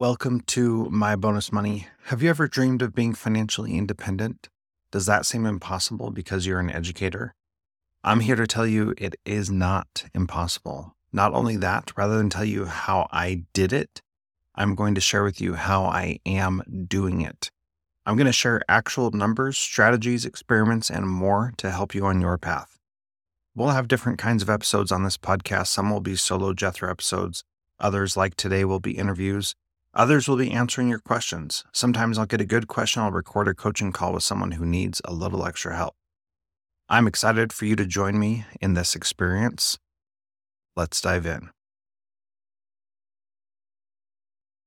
Welcome to My Bonus Money. Have you ever dreamed of being financially independent? Does that seem impossible because you're an educator? I'm here to tell you it is not impossible. Not only that, rather than tell you how I did it, I'm going to share with you how I am doing it. I'm going to share actual numbers, strategies, experiments, and more to help you on your path. We'll have different kinds of episodes on this podcast. Some will be solo Jethro episodes. Others, like today, will be interviews. Others will be answering your questions. Sometimes I'll get a good question. I'll record a coaching call with someone who needs a little extra help. I'm excited for you to join me in this experience. Let's dive in.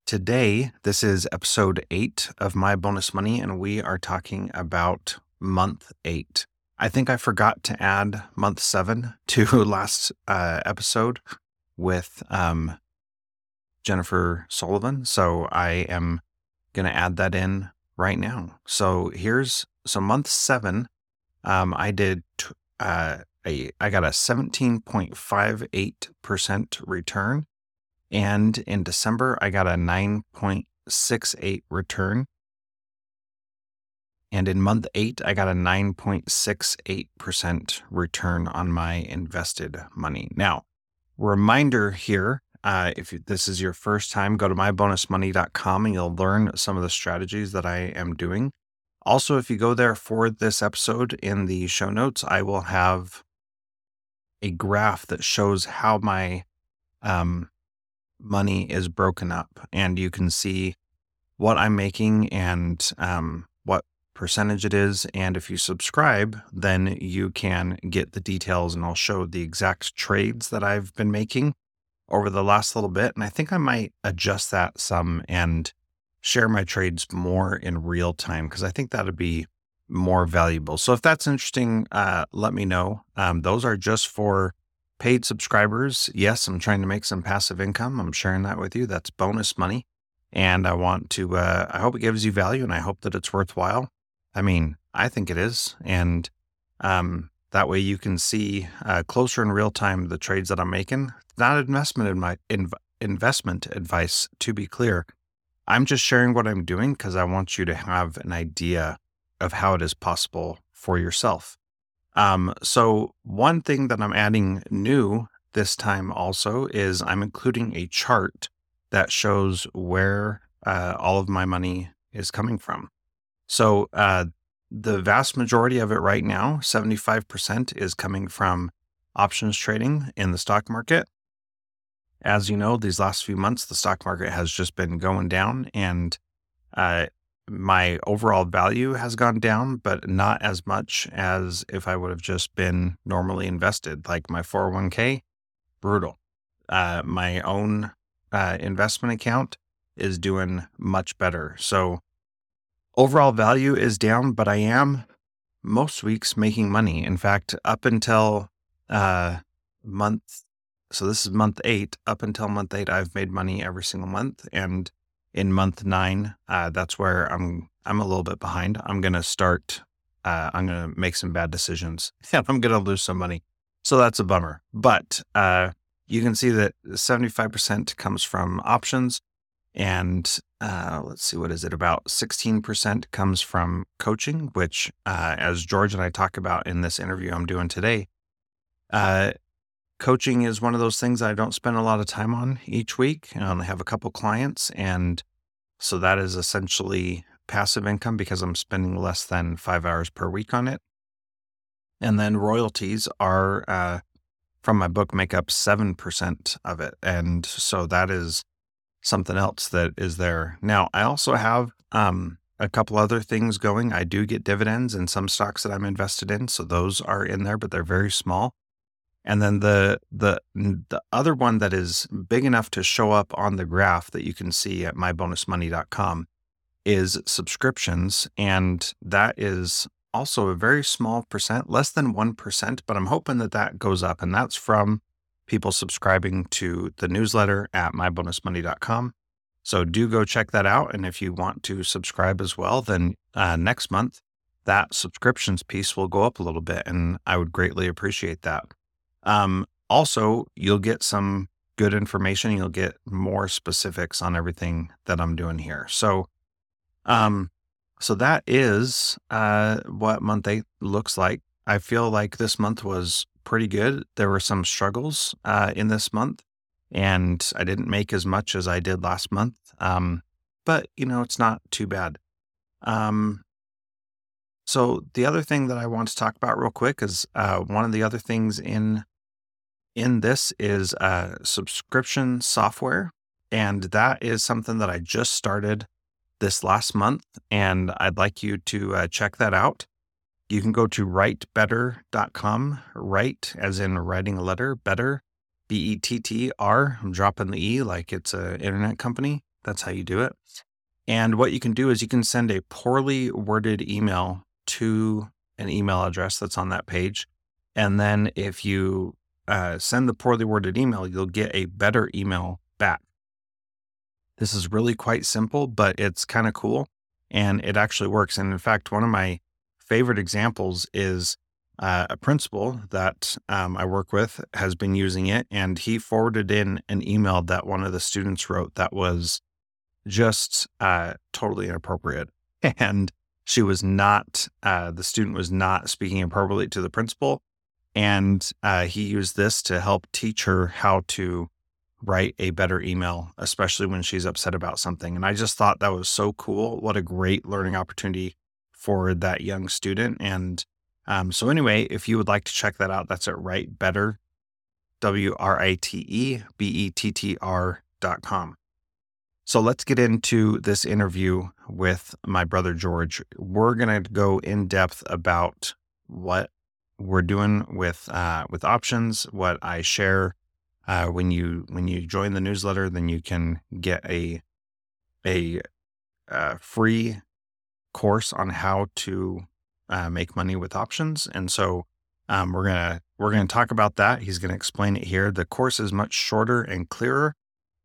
Today, this is episode eight of My Bonus Money, and we are talking about month eight. I think I forgot to add month seven to last uh, episode with um, Jennifer Sullivan. So I am going to add that in right now. So here's so month seven. Um, I did uh, a I got a 17.58% return. And in December, I got a 9.68 return. And in month eight, I got a 9.68% return on my invested money. Now, reminder here uh, if this is your first time, go to mybonusmoney.com and you'll learn some of the strategies that I am doing. Also, if you go there for this episode in the show notes, I will have a graph that shows how my um, money is broken up, and you can see what I'm making and um, what percentage it is. And if you subscribe, then you can get the details, and I'll show the exact trades that I've been making over the last little bit. And I think I might adjust that some and share my trades more in real time because I think that'd be more valuable. So if that's interesting, uh, let me know. Um, those are just for paid subscribers. Yes, I'm trying to make some passive income. I'm sharing that with you. That's bonus money. And I want to, uh, I hope it gives you value and I hope that it's worthwhile. I mean, I think it is. And um, that way you can see uh, closer in real time the trades that I'm making. Not investment in my inv- investment advice, to be clear. I'm just sharing what I'm doing because I want you to have an idea of how it is possible for yourself. Um, so one thing that I'm adding new this time also is I'm including a chart that shows where uh, all of my money is coming from. So uh, the vast majority of it right now, 75%, is coming from options trading in the stock market. As you know, these last few months, the stock market has just been going down, and uh, my overall value has gone down, but not as much as if I would have just been normally invested. Like my 401k, brutal. Uh, my own uh, investment account is doing much better. So Overall value is down, but I am most weeks making money. In fact, up until uh, month, so this is month eight. Up until month eight, I've made money every single month, and in month nine, uh, that's where I'm. I'm a little bit behind. I'm gonna start. Uh, I'm gonna make some bad decisions, I'm gonna lose some money. So that's a bummer. But uh, you can see that 75% comes from options, and uh, let's see, what is it? About 16% comes from coaching, which, uh, as George and I talk about in this interview I'm doing today, uh, coaching is one of those things I don't spend a lot of time on each week. I have a couple clients. And so that is essentially passive income because I'm spending less than five hours per week on it. And then royalties are uh, from my book make up 7% of it. And so that is something else that is there. Now, I also have um, a couple other things going. I do get dividends in some stocks that I'm invested in, so those are in there, but they're very small. And then the the the other one that is big enough to show up on the graph that you can see at mybonusmoney.com is subscriptions, and that is also a very small percent, less than 1%, but I'm hoping that that goes up and that's from people subscribing to the newsletter at mybonusmoney.com. So do go check that out. And if you want to subscribe as well, then uh, next month, that subscriptions piece will go up a little bit. And I would greatly appreciate that. Um, also, you'll get some good information. You'll get more specifics on everything that I'm doing here. So, um, so that is uh, what month eight looks like. I feel like this month was pretty good. There were some struggles uh, in this month, and I didn't make as much as I did last month. Um, but you know, it's not too bad. Um, so the other thing that I want to talk about real quick is uh, one of the other things in in this is uh, subscription software, and that is something that I just started this last month, and I'd like you to uh, check that out. You can go to writebettr.com, write as in writing a letter, better, B E T T R. I'm dropping the E like it's an internet company. That's how you do it. And what you can do is you can send a poorly worded email to an email address that's on that page. And then if you uh, send the poorly worded email, you'll get a better email back. This is really quite simple, but it's kind of cool and it actually works. And in fact, one of my favorite examples is uh, a principal that um, I work with has been using it, and he forwarded in an email that one of the students wrote that was just uh, totally inappropriate. And she was not, uh, the student was not speaking appropriately to the principal. And uh, he used this to help teach her how to write a better email, especially when she's upset about something. And I just thought that was so cool. What a great learning opportunity for that young student. And um, so, anyway, if you would like to check that out, that's at Write Better, W R I T E B E T T R dot com. So let's get into this interview with my brother George. We're going to go in depth about what we're doing with uh, with options, what I share uh, when you when you join the newsletter, then you can get a a, uh, free course on how to uh, make money with options. And so um, we're gonna we're gonna talk about that. He's gonna explain it here. The course is much shorter and clearer.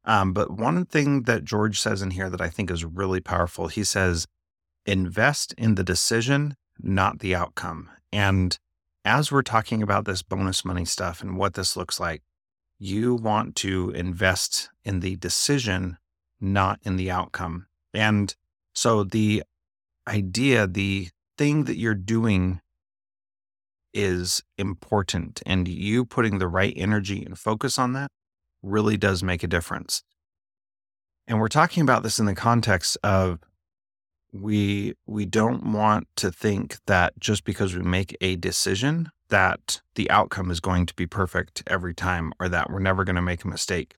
Um, but one thing that George says in here that I think is really powerful, he says, invest in the decision, not the outcome. And as we're talking about this bonus money stuff and what this looks like, you want to invest in the decision, not in the outcome. And so the idea, the thing that you're doing is important, and you putting the right energy and focus on that really does make a difference. And we're talking about this in the context of we we don't want to think that just because we make a decision that the outcome is going to be perfect every time or that we're never going to make a mistake.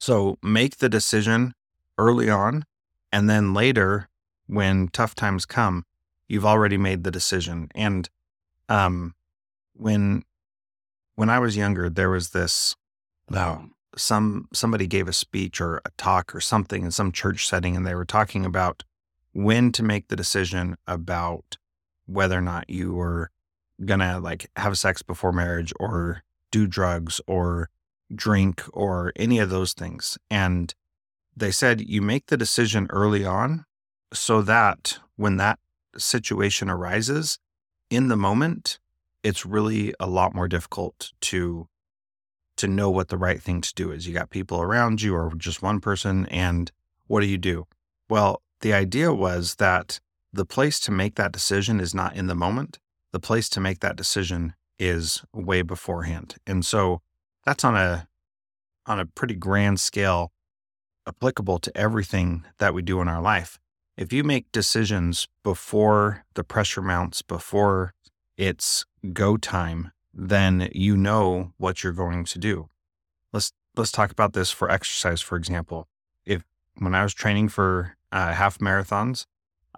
So make the decision early on and then later when tough times come you've already made the decision and um when when I was younger there was this now, some somebody gave a speech or a talk or something in some church setting, and they were talking about when to make the decision about whether or not you were gonna like have sex before marriage or do drugs or drink or any of those things. And they said you make the decision early on so that when that situation arises in the moment, it's really a lot more difficult to to know what the right thing to do is. You got people around you or just one person, and what do you do? Well, the idea was that the place to make that decision is not in the moment. The place to make that decision is way beforehand. And so that's on a on a pretty grand scale applicable to everything that we do in our life. If you make decisions before the pressure mounts, before it's go time, then you know what you're going to do. Let's let's talk about this for exercise, for example. If when I was training for uh, half marathons,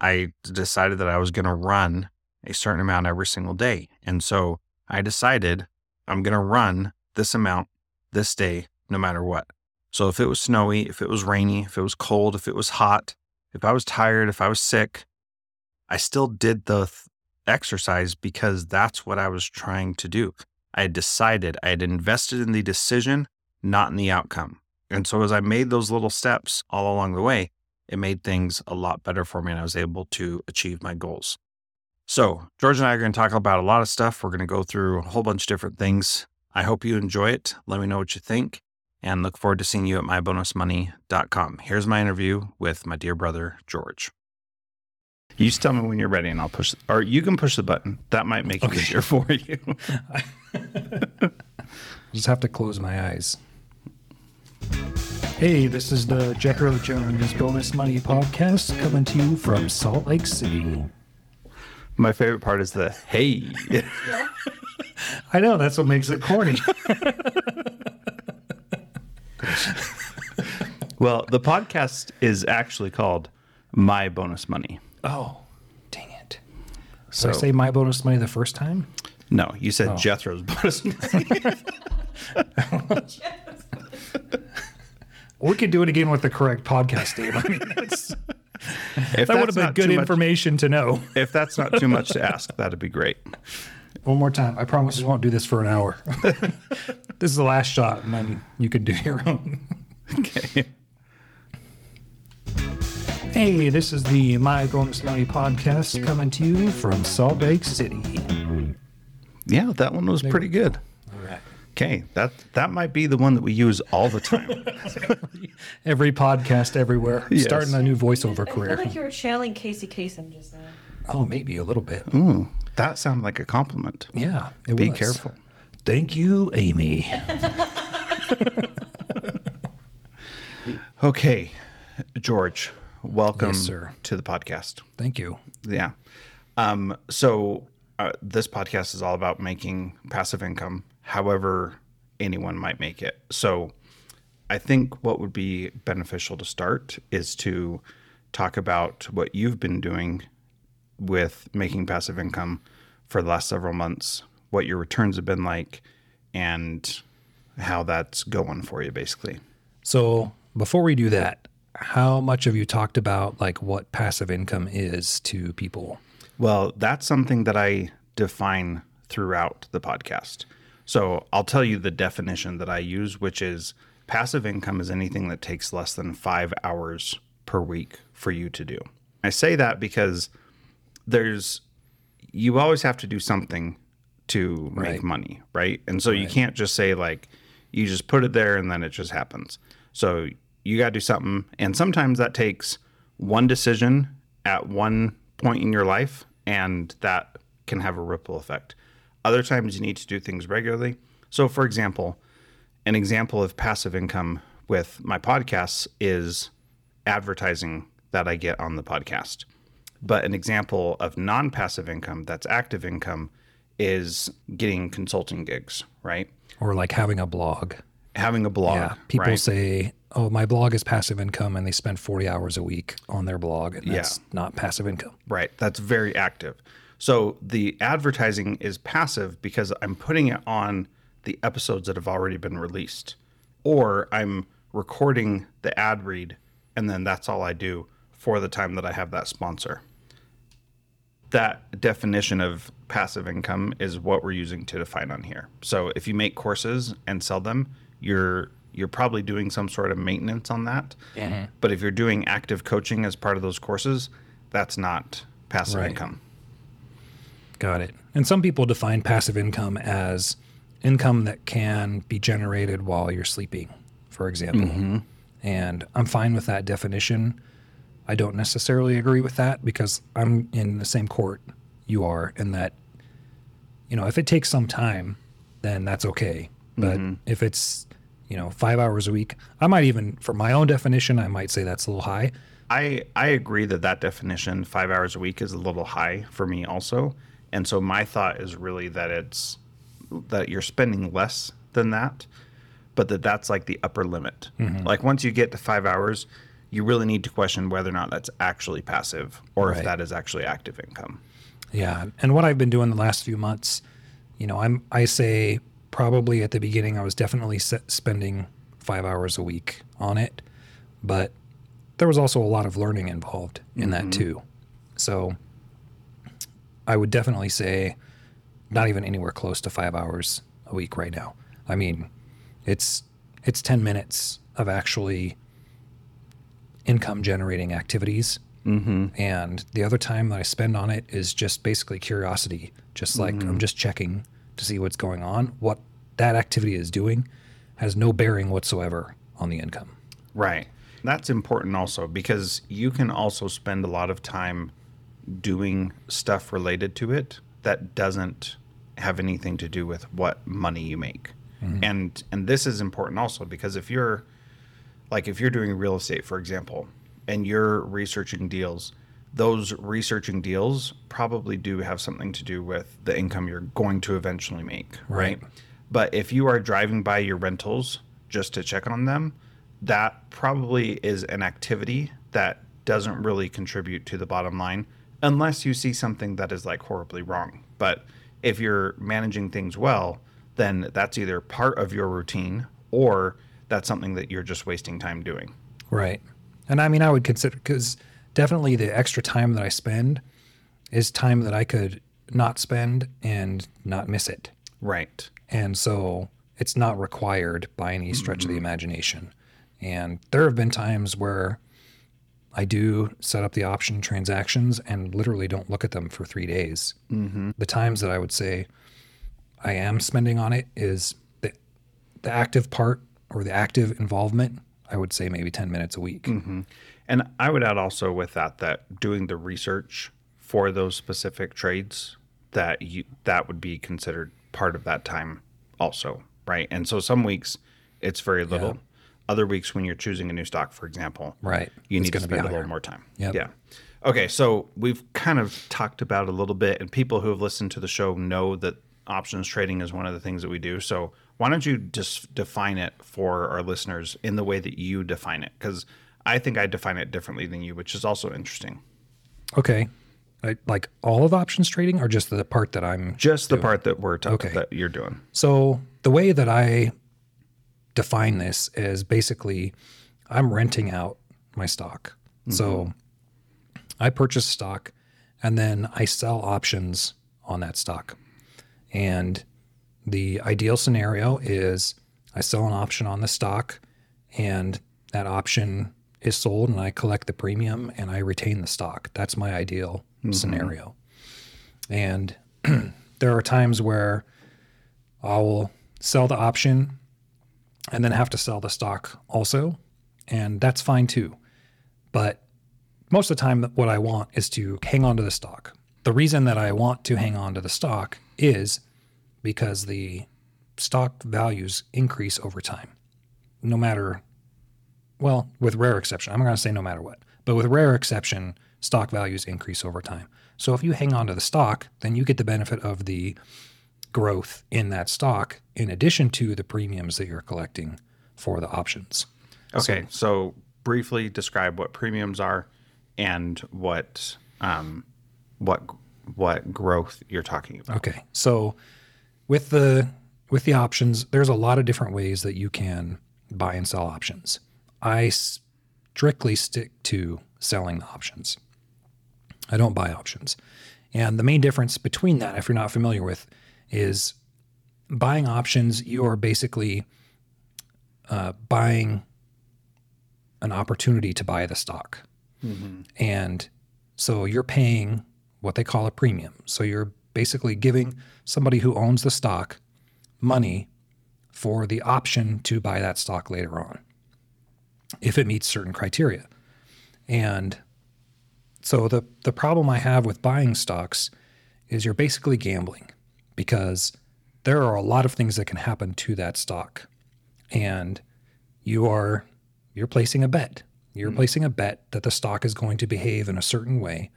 I decided that I was going to run a certain amount every single day, and so I decided I'm going to run this amount this day, no matter what. So if it was snowy, if it was rainy, if it was cold, if it was hot, if I was tired, if I was sick, I still did the exercise because that's what I was trying to do. I had decided, I had invested in the decision, not in the outcome. And so as I made those little steps all along the way, it made things a lot better for me and I was able to achieve my goals. So, George and I are going to talk about a lot of stuff. We're going to go through a whole bunch of different things. I hope you enjoy it. Let me know what you think. And look forward to seeing you at mybonusmoney.com. Here's my interview with my dear brother, George. You just tell me when you're ready and I'll push, or you can push the button. That might make it Okay. easier for you. I just have to close my eyes. Hey, this is the Jethro Jones Bonus Money Podcast coming to you from Salt Lake City. My favorite part is the hey. I know, that's what makes it corny. well, the podcast is actually called My Bonus Money. oh, dang it. So, Did I say my bonus money the first time? no, you said Oh. Jethro's bonus money. We could do it again with the correct podcast name. I mean, that's, If that would have been good information to know. if that's not too much to ask, that'd be great. One more time. I promise we won't do this for an hour. this is the last shot, and then you can do your own. Okay. Hey, this is the My Bonus Money podcast coming to you from Salt Lake City. Yeah, that one was pretty good. All right. Okay, that that might be the one that we use all the time. Every podcast, everywhere. Yes. Starting a new voiceover career. I feel like you were channeling Casey Kasem just now. Oh, maybe a little bit. Ooh, that sounded like a compliment. Yeah. It Be was. careful. Thank you, Amy. Okay, George, welcome Yes, sir. to the podcast. Thank you. Yeah. Um, so uh, this podcast is all about making passive income, however anyone might make it. So I think what would be beneficial to start is to talk about what you've been doing with making passive income for the last several months, what your returns have been like, and how that's going for you, basically. So before we do that, how much have you talked about like what passive income is to people? Well, that's something that I define throughout the podcast. So I'll tell you the definition that I use, which is passive income is anything that takes less than five hours per week for you to do. I say that because there's, you always have to do something to make Right. money, right? And so you can't just say, like, you just put it there and then it just happens. So you got to do something. And sometimes that takes one decision at one point in your life, and that can have a ripple effect. Other times you need to do things regularly. So, for example, an example of passive income with my podcasts is advertising that I get on the podcast. But an example of non passive income that's active income is getting consulting gigs, right? Or like having a blog? Having a blog. Yeah. People right? say, oh, my blog is passive income, and they spend 40 hours a week on their blog. And that's not passive income. Right. That's very active. So the advertising is passive because I'm putting it on the episodes that have already been released, or I'm recording the ad read, and then that's all I do for the time that I have that sponsor. That definition of passive income is what we're using to define on here. So if you make courses and sell them, you're you're probably doing some sort of maintenance on that. Uh-huh. But if you're doing active coaching as part of those courses, that's not passive Right. income. Got it. And some people define passive income as income that can be generated while you're sleeping, for example. Mm-hmm. And I'm fine with that definition. I don't necessarily agree with that because I'm in the same court you are, in that, you know, if it takes some time, then that's okay. But mm-hmm. if it's, you know, five hours a week, I might even, for my own definition, I might say that's a little high. I I agree that that definition, five hours a week, is a little high for me also. And so my thought is really that it's that you're spending less than that, but that that's like the upper limit. Mm-hmm. Like once you get to five hours, you really need to question whether or not that's actually passive or if that is actually active income. Yeah, and what I've been doing the last few months, you know, I'm I say probably at the beginning I was definitely spending five hours a week on it, but there was also a lot of learning involved in that mm-hmm. too. So I would definitely say not even anywhere close to five hours a week right now. I mean, it's it's ten minutes of actually income generating activities mm-hmm. and the other time that I spend on it is just basically curiosity. Just like mm-hmm. I'm just checking to see what's going on, what that activity is doing, has no bearing whatsoever on the income. Right. That's important also because you can also spend a lot of time doing stuff related to it that doesn't have anything to do with what money you make. Mm-hmm. And and this is important also because if you're like if you're doing real estate for example and you're researching deals, those researching deals probably do have something to do with the income you're going to eventually make, right? Right. But if you are driving by your rentals just to check on them, that probably is an activity that doesn't really contribute to the bottom line unless you see something that is like horribly wrong. But if you're managing things well, then that's either part of your routine or that's something that you're just wasting time doing. Right. And I mean, I would consider because definitely the extra time that I spend is time that I could not spend and not miss it. Right. And so it's not required by any stretch of the imagination. And there have been times where I do set up the option transactions and literally don't look at them for three days. Mm-hmm. The times that I would say I am spending on it is the, the active part or the active involvement, I would say maybe 10 minutes a week. Mm-hmm. And I would add also with that that doing the research for those specific trades that you that would be considered part of that time also, right? And so some weeks it's very little. Other weeks when you're choosing a new stock, for example, Right. you It's need to spend a little more time. Yep. Yeah. Okay, so we've kind of talked about a little bit, and people who have listened to the show know that options trading is one of the things that we do. So why don't you just define it for our listeners in the way that you define it? Because I think I define it differently than you, which is also interesting. Okay. I, like all of options trading or just the part that I'm Just the part that we're talking Okay. that you're doing. So the way that I define this is basically I'm renting out my stock. So mm-hmm. I purchase stock and then I sell options on that stock. And the ideal scenario is I sell an option on the stock and that option is sold and I collect the premium and I retain the stock. That's my ideal mm-hmm. scenario. And there are times where I will sell the option and then have to sell the stock also. And that's fine too. But most of the time, what I want is to hang on to the stock. The reason that I want to hang on to the stock is because the stock values increase over time. No matter, well, with rare exception, I'm going to say no matter what, but with rare exception, stock values increase over time. So if you hang on to the stock, then you get the benefit of the growth in that stock in addition to the premiums that you're collecting for the options. Okay, so, briefly describe what premiums are and what um, what what growth you're talking about. Okay. So with the with the options, there's a lot of different ways that you can buy and sell options. I strictly stick to selling the options. I don't buy options. And the main difference between that, if you're not familiar with, is buying options, you are basically uh, buying an opportunity to buy the stock. And so you're paying what they call a premium. So you're basically giving somebody who owns the stock money for the option to buy that stock later on if it meets certain criteria. And so the the problem I have with buying stocks is you're basically gambling because there are a lot of things that can happen to that stock. And you are you're placing a bet. You're hmm. placing a bet that the stock is going to behave in a certain way.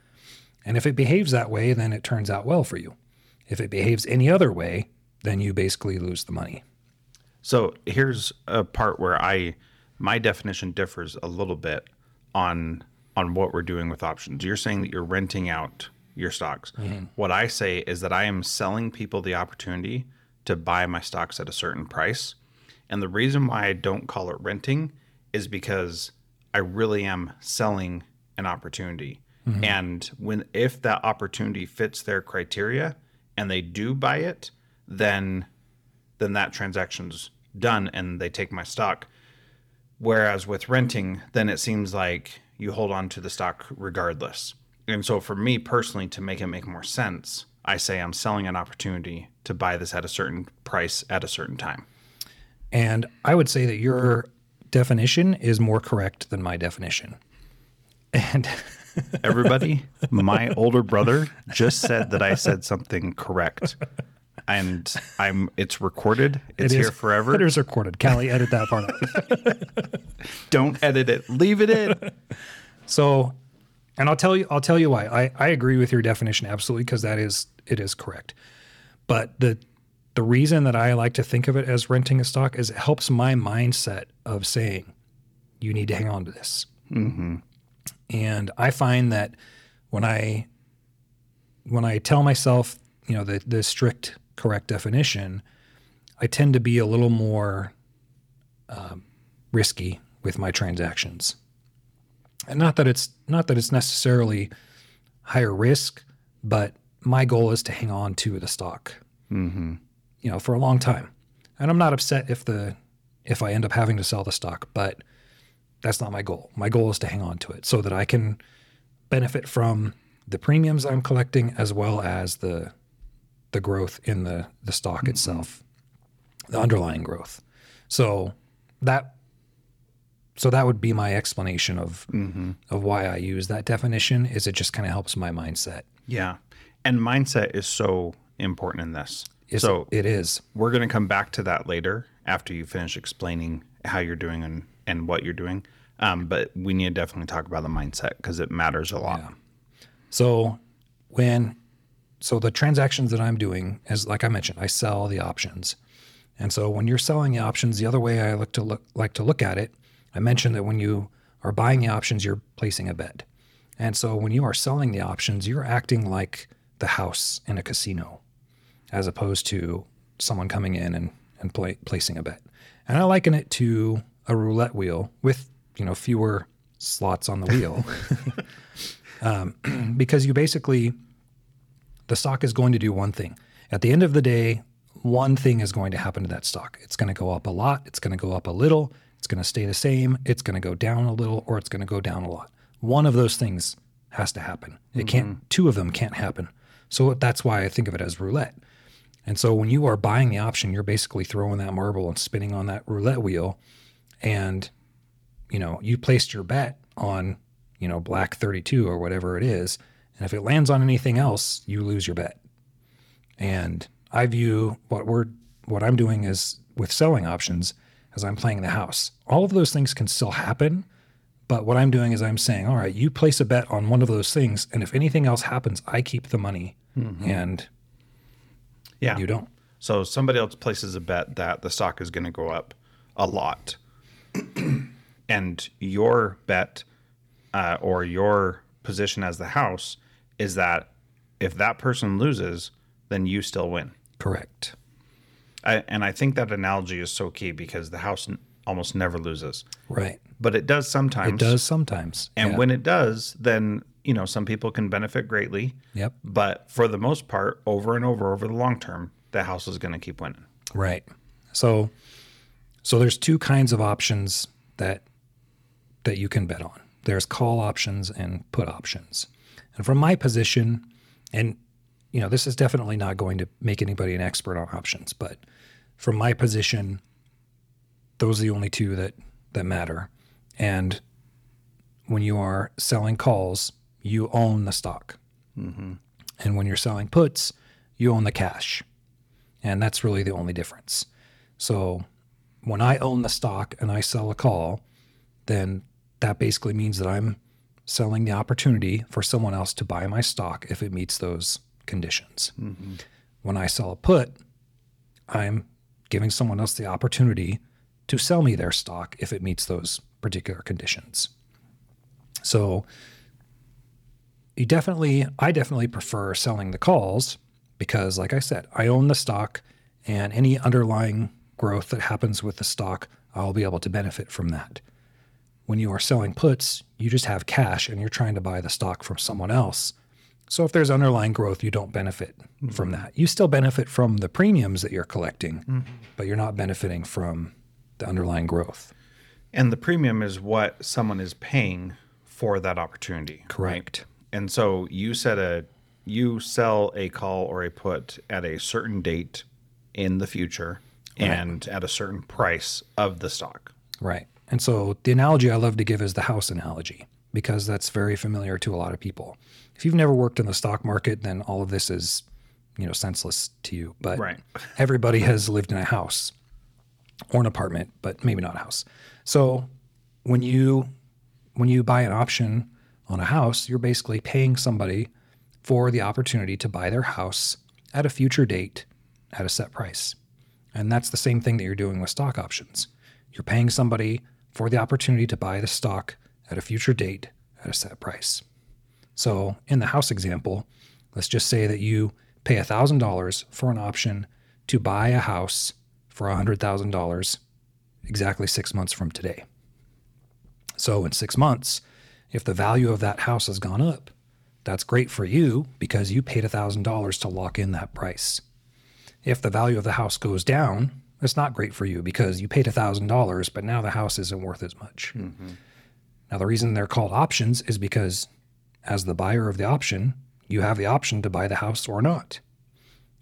And if it behaves that way, then it turns out well for you. If it behaves any other way, then you basically lose the money. So here's a part where I my definition differs a little bit on on what we're doing with options. You're saying that you're renting out your stocks. Mm-hmm. What I say is that I am selling people the opportunity to buy my stocks at a certain price. And the reason why I don't call it renting is because I really am selling an opportunity. Mm-hmm. And when if that opportunity fits their criteria and they do buy it, then then that transaction's done and they take my stock. Whereas with renting, then it seems like you hold on to the stock regardless. And so for me personally, to make it make more sense, I say I'm selling an opportunity to buy this at a certain price at a certain time. And I would say that your definition is more correct than my definition. And Everybody, my older brother just said that I said something correct. And I'm it's recorded. It's it is- here forever. It is recorded. Callie, edit that part out. Don't edit it. Leave it in. So, and I'll tell you, I'll tell you why. I, I agree with your definition absolutely because that is it is correct. But the the reason that I like to think of it as renting a stock is it helps my mindset of saying you need to hang on to this. Mm-hmm. And I find that when I when I tell myself, you know, the the strict correct definition, I tend to be a little more um, risky with my transactions and not that it's not that it's necessarily higher risk, but my goal is to hang on to the stock, mm-hmm. you know, for a long time. And I'm not upset if the if I end up having to sell the stock, but that's not my goal. My goal is to hang on to it so that I can benefit from the premiums I'm collecting as well as the the growth in the the stock mm-hmm. itself, the underlying growth. So that so that would be my explanation of mm-hmm. of why I use that definition. Is it just kind of helps my mindset? Yeah. And mindset is so important in this. Is so it is we're going to come back to that later after you finish explaining how you're doing and, and what you're doing. Um, but we need to definitely talk about the mindset because it matters a lot. so when so the transactions that I'm doing is like I mentioned, I sell the options, and so when you're selling the options, the other way I look to look like to look at it, I mentioned that when you are buying the options, you're placing a bet, and so when you are selling the options, you're acting like the house in a casino, as opposed to someone coming in and and play, placing a bet. And I liken it to a roulette wheel with you know fewer slots on the wheel, um, because you basically the stock is going to do one thing. At the end of the day, one thing is going to happen to that stock. It's going to go up a lot. It's going to go up a little. It's going to stay the same. It's going to go down a little, or it's going to go down a lot. One of those things has to happen. It can't. Two of them can't happen. So that's why I think of it as roulette. And so when you are buying the option, you're basically throwing that marble and spinning on that roulette wheel, and you know you placed your bet on you know black 32 or whatever it is, and if it lands on anything else, you lose your bet. And I view what we're what I'm doing is with selling options as I'm playing the house. All of those things can still happen, but what I'm doing is I'm saying, all right, you place a bet on one of those things, and if anything else happens, I keep the money, mm-hmm. and Yeah. you don't. So somebody else places a bet that the stock is going to go up a lot, and your bet uh, or your position as the house is that if that person loses, then you still win. Correct. I, and I think that analogy is so key because the house n- almost never loses, Right. but it does sometimes. It does sometimes. And Yeah. when it does, then you know some people can benefit greatly. Yep. But for the most part, over and over over the long term, the house is going to keep winning. Right. So so there's two kinds of options that that you can bet on. There's call options and put options. And from my position and you know, this is definitely not going to make anybody an expert on options, but from my position those are the only two that that matter. And when you are selling calls, you own the stock. Mm-hmm. And when you're selling puts, you own the cash. And that's really the only difference. So when I own the stock and I sell a call, then that basically means that I'm selling the opportunity for someone else to buy my stock if it meets those conditions. Mm-hmm. When I sell a put, I'm giving someone else the opportunity to sell me their stock if it meets those particular conditions. So you definitely I definitely prefer selling the calls because like I said, I own the stock and any underlying growth that happens with the stock, I'll be able to benefit from that. When you are selling puts, you just have cash and you're trying to buy the stock from someone else. So if there's underlying growth, you don't benefit mm-hmm. from that. You still benefit from the premiums that you're collecting, mm-hmm. but you're not benefiting from the underlying growth. And the premium is what someone is paying for that opportunity. Correct. And so you set a you sell a call or a put at a certain date in the future and at a certain price of the stock. Right. And so the analogy I love to give is the house analogy because that's very familiar to a lot of people. If you've never worked in the stock market, then all of this is, you know, senseless to you. But Right. everybody has lived in a house or an apartment, but maybe not a house. So when you when you buy an option on a house, you're basically paying somebody for the opportunity to buy their house at a future date at a set price. And that's the same thing that you're doing with stock options. You're paying somebody for the opportunity to buy the stock at a future date at a set price. So, in the house example, let's just say that you pay $1,000 for an option to buy a house for $100,000 exactly six months from today. So, in six months, if the value of that house has gone up, that's great for you because you paid $1,000 to lock in that price. If the value of the house goes down, it's not great for you because you paid $1,000, but now the house isn't worth as much. Mm-hmm. Now, the reason they're called options is because as the buyer of the option, you have the option to buy the house or not.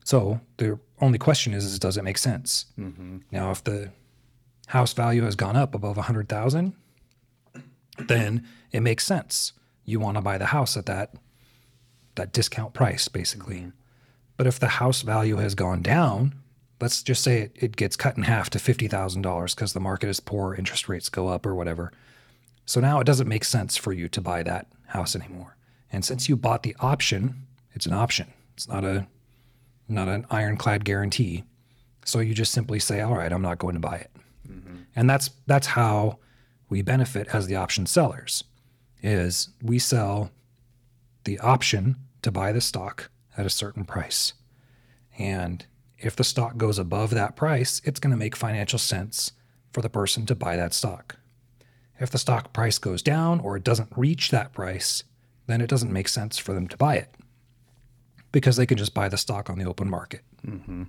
So the only question is, is does it make sense? Mm-hmm. Now, if the house value has gone up above 100,000, then it makes sense. You want to buy the house at that that discount price, basically. Mm-hmm. But if the house value has gone down, let's just say it, it gets cut in half to $50,000 because the market is poor, interest rates go up or whatever. So now it doesn't make sense for you to buy that house anymore. And since you bought the option, it's an option. It's not a not an ironclad guarantee. So you just simply say, "All right, I'm not going to buy it." Mm-hmm. And that's that's how we benefit as the option sellers. Is we sell the option to buy the stock at a certain price. And if the stock goes above that price, it's going to make financial sense for the person to buy that stock. If the stock price goes down or it doesn't reach that price, then it doesn't make sense for them to buy it because they can just buy the stock on the open market. Mm-hmm.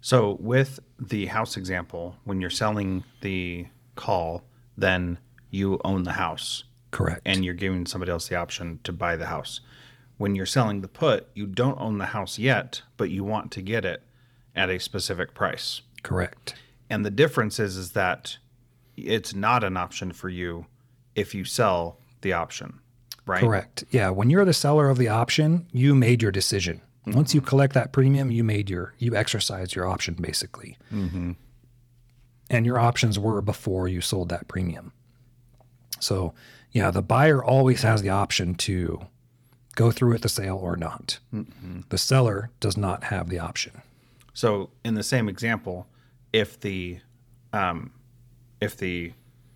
So with the house example, when you're selling the call, then you own the house Correct. and you're giving somebody else the option to buy the house. When you're selling the put, you don't own the house yet, but you want to get it at a specific price. Correct. And the difference is is that it's not an option for you if you sell the option, right? Correct. Yeah. When you're the seller of the option, you made your decision. Mm-hmm. Once you collect that premium, you made your you exercised your option basically. Mm-hmm. And your options were before you sold that premium. So yeah, the buyer always has the option to go through with the sale or not. The seller does not have the option. So in the same example, if the um, if the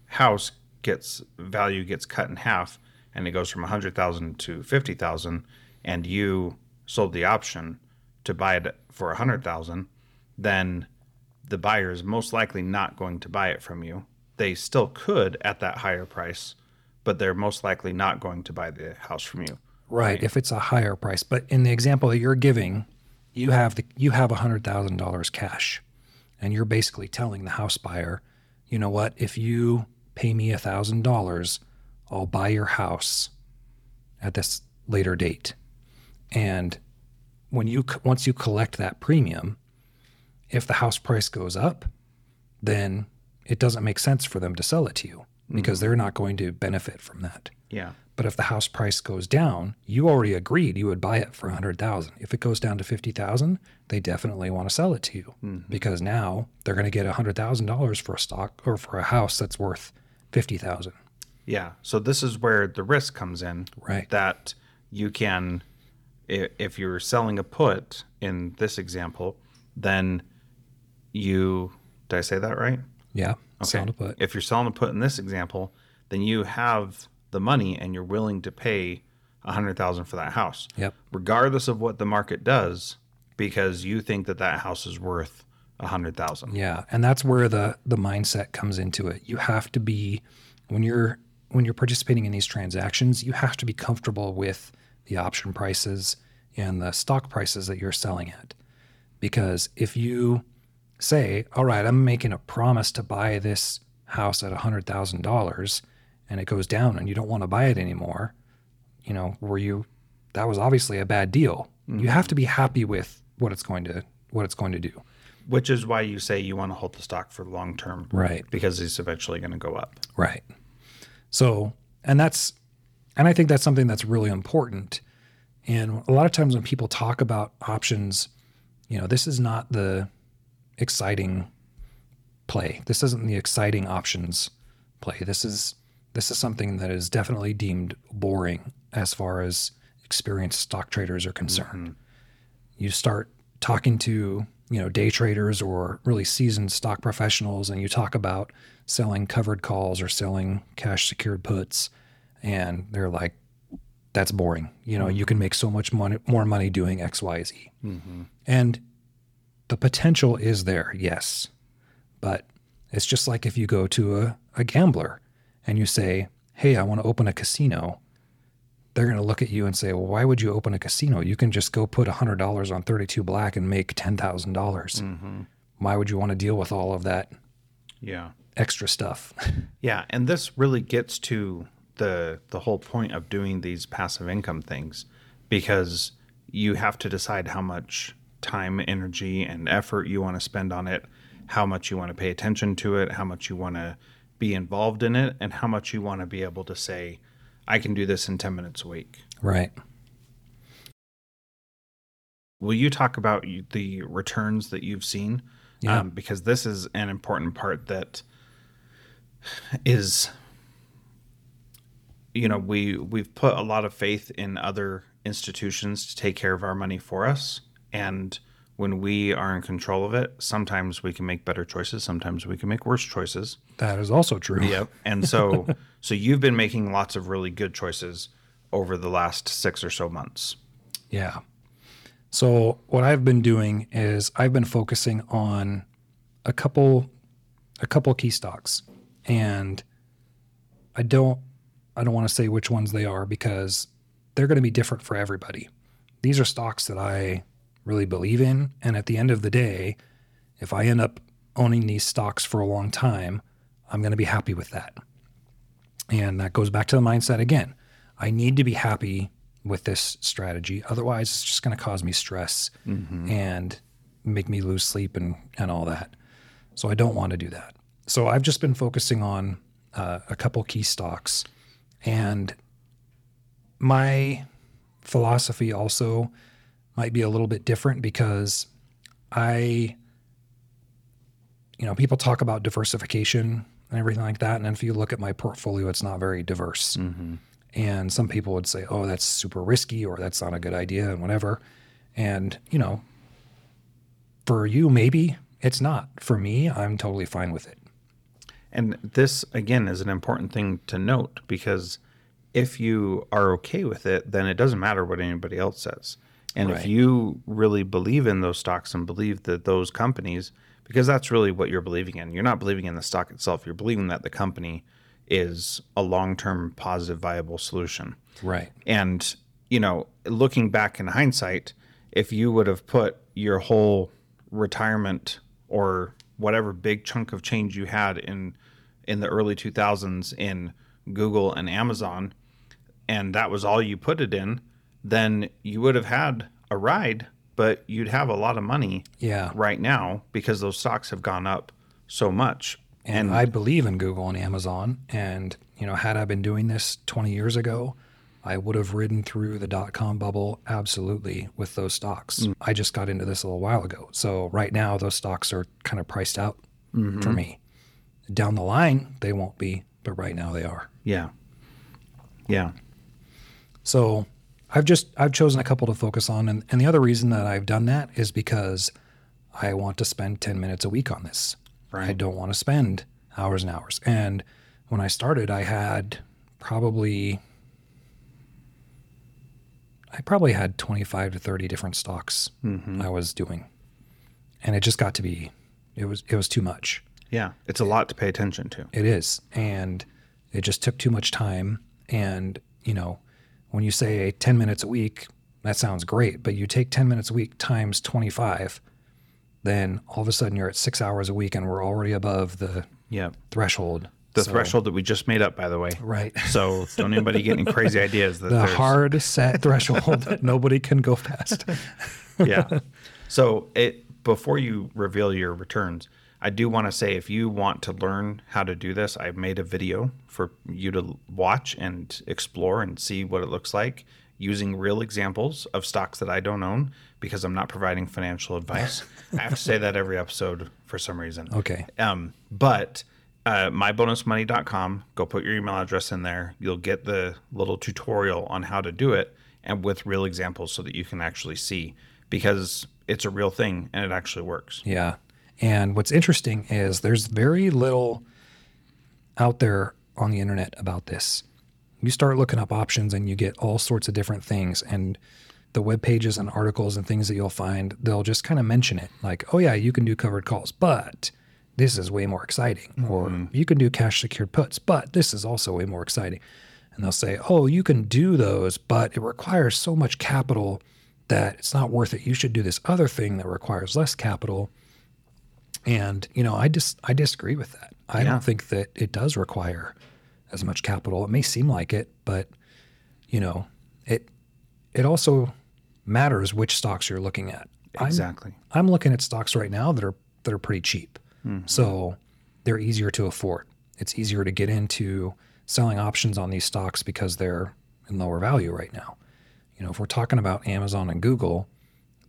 house gets value gets cut in half and it goes from a hundred thousand to fifty thousand, and you sold the option to buy it for a hundred thousand, then the buyer is most likely not going to buy it from you. They still could at that higher price, but they're most likely not going to buy the house from you. Right, if it's a higher price. But in the example that you're giving, you have the you have hundred thousand dollars cash, and you're basically telling the house buyer, you know what? If you pay me thousand dollars, I'll buy your house at this later date. And when you once you collect that premium, if the house price goes up, then it doesn't make sense for them to sell it to you because mm-hmm. they're not going to benefit from that. Yeah. But if the house price goes down, you already agreed you would buy it for 100,000. If it goes down to 50,000, they definitely want to sell it to you mm-hmm. because now they're going to get $100,000 for a stock or for a house that's worth 50,000. Yeah. So this is where the risk comes in. Right. That you can, if you're selling a put in this example, then you, did I say that right? Yeah. Put. If you're selling a put in this example, then you have the money and you're willing to pay a hundred thousand for that house, Yep. regardless of what the market does, because you think that that house is worth a hundred thousand. Yeah, and that's where the the mindset comes into it. You have to be when you're when you're participating in these transactions, you have to be comfortable with the option prices and the stock prices that you're selling at. Because if you say, "All right, I'm making a promise to buy this house at $100,000," and it goes down and you don't want to buy it anymore, you know, were you that was obviously a bad deal. You mm-hmm. have to be happy with what it's going to what it's going to do. Which is why you say you want to hold the stock for long term. Right. Because it's eventually going to go up. Right. So, and that's, and I think that's something that's really important. And a lot of times when people talk about options, you know, this is not the exciting play. This isn't the exciting options play. This is this is something that is definitely deemed boring as far as experienced stock traders are concerned. Mm-hmm. You start talking to, you know, day traders or really seasoned stock professionals and you talk about selling covered calls or selling cash secured puts and they're like that's boring. You know, you mm-hmm. can make so much money more money doing XYZ. Mm-hmm. And the potential is there, yes. But it's just like if you go to a, a gambler and you say, Hey, I want to open a casino, they're going to look at you and say, Well, why would you open a casino? You can just go put $100 on 32 Black and make $10,000. dollars mm-hmm. Why would you want to deal with all of that Yeah. extra stuff? Yeah, and this really gets to the the whole point of doing these passive income things because you have to decide how much time, energy, and effort you want to spend on it, how much you want to pay attention to it, how much you want to be involved in it, and how much you want to be able to say, I can do this in 10 minutes a week. right. Will you talk about the returns that you've seen? Yeah. Um, because this is an important part that is, you know, we we've put a lot of faith in other institutions to take care of our money for us, and when we are in control of it, sometimes we can make better choices, sometimes we can make worse choices. That is also true. Yep. And so, so you've been making lots of really good choices over the last six or so months. Yeah. So what I've been doing is I've been focusing on a couple a couple key stocks and I don't I don't want to say which ones they are because they're going to be different for everybody. These are stocks that I really believe in and at the end of the day if I end up owning these stocks for a long time, I'm going to be happy with that. And that goes back to the mindset again. I need to be happy with this strategy. Otherwise, it's just going to cause me stress and make me lose sleep and, and all that. So I don't want to do that. So I've just been focusing on uh, a couple key stocks. And my philosophy also might be a little bit different because I, you know, people talk about diversification and everything like that. And if you look at my portfolio, it's not very diverse. Mm-hmm. And some people would say, oh, that's super risky or that's not a good idea and whatever. And, you know, for you, maybe it's not. For me, I'm totally fine with it. And this, again, is an important thing to note because if you are okay with it, then it doesn't matter what anybody else says. And if you really believe in those stocks and believe that those companies, because that's really what you're believing in, you're not believing in the stock itself, you're believing that the company is a long term positive, viable solution. Right. And, you know, looking back in hindsight, if you would have put your whole retirement or whatever big chunk of change you had in in the early 2000s in Google and Amazon and that was all you put it in, then you would have had a ride, but you'd have a lot of money Yeah. right now because those stocks have gone up so much. And I believe in Google and Amazon. And, you know, had I been doing this 20 years ago, I would have ridden through the dot com bubble absolutely with those stocks. Mm. I just got into this a little while ago. So right now, those stocks are kind of priced out mm-hmm. for me. Down the line, they won't be, but right now they are. yeah. Yeah. So I've just I've chosen a couple to focus on, and, and the other reason that I've done that is because I want to spend ten minutes a week on this. I don't want to spend hours and hours. And when I started, I had probably I probably had twenty five to thirty different stocks mm-hmm. I was doing, and it just got to be it was it was too much. Yeah. It's a lot to pay attention to. It is. And it just took too much time. And, you know, when you say 10 minutes a week, that sounds great. But you take 10 minutes a week times 25, then all of a sudden you're at six hours a week and we're already above the Yeah. threshold. The So- threshold that we just made up, by the way. Right. So don't anybody get any crazy ideas that The hard set threshold that nobody can go past. yeah. So it before you reveal your returns, I do want to say if you want to learn how to do this, I've made a video for you to watch and explore and see what it looks like using real examples of stocks that I don't own because I'm not providing financial advice. I have to say that every episode for some reason. Okay. Um, but uh, mybonusmoney.com, go put your email address in there. You'll get the little tutorial on how to do it and with real examples so that you can actually see because it's a real thing and it actually works. Yeah. And what's interesting is there's very little out there on the internet about this. You start looking up options and you get all sorts of different things. And the web pages and articles and things that you'll find, they'll just kind of mention it like, oh, yeah, you can do covered calls, but this is way more exciting. Or mm-hmm. you can do cash secured puts, but this is also way more exciting. And they'll say, oh, you can do those, but it requires so much capital that it's not worth it. You should do this other thing that requires less capital. And you know, I just I disagree with that. I Yeah. don't think that it does require as much capital. It may seem like it, but you know, it it also matters which stocks you're looking at. I'm- Exactly. I'm looking at stocks right now that are that are pretty cheap. Mm-hmm. So they're easier to afford. It's easier to get into selling options on these stocks because they're in lower value right now. You know, if we're talking about Amazon and Google,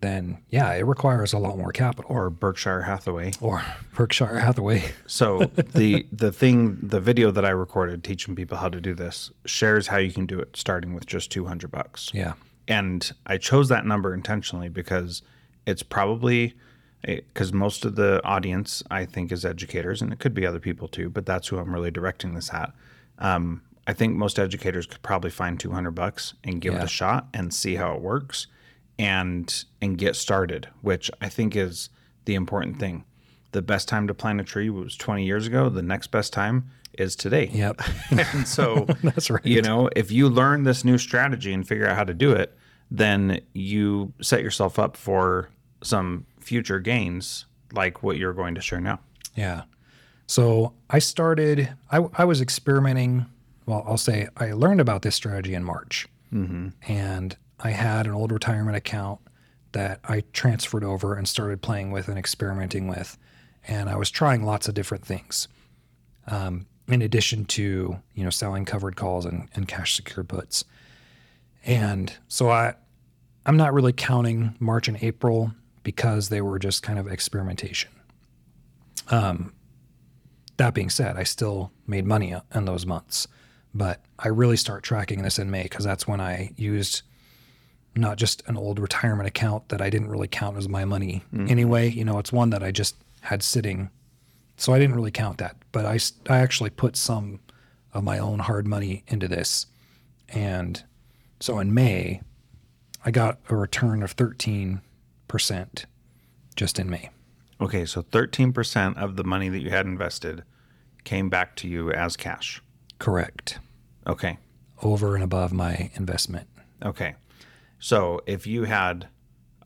then yeah, it requires a lot more capital. Or Berkshire Hathaway. Or Berkshire Hathaway. So the the thing the video that I recorded teaching people how to do this shares how you can do it starting with just 200 bucks. Yeah. And I chose that number intentionally because it's probably because most of the audience I think is educators, and it could be other people too, but that's who I'm really directing this at. Um, I think most educators could probably find 200 bucks and give it a shot and see how it works, and and get started, which I think is the important thing. The best time to plant a tree was 20 years ago. The next best time is today. Yep. and so That's right. you know, if you learn this new strategy and figure out how to do it, then you set yourself up for some future gains like what you're going to share now. Yeah. So I started, I, I was experimenting. Well, I'll say I learned about this strategy in March. Mm-hmm. And I had an old retirement account that I transferred over and started playing with and experimenting with. And I was trying lots of different things. Um, in addition to, you know, selling covered calls and, and cash secured puts. And so I, I'm not really counting March and April because they were just kind of experimentation. That being said, I still made money in those months, but I really start tracking this in May because that's when I used not just an old retirement account that I didn't really count as my money mm-hmm. anyway. You know, it's one that I just had sitting, so I didn't really count that. But I, I actually put some of my own hard money into this, and so in May, I got a return of thirteen percent just in May. Okay, so 13% of the money that you had invested came back to you as cash. Correct. Okay. Over and above my investment. Okay. So if you had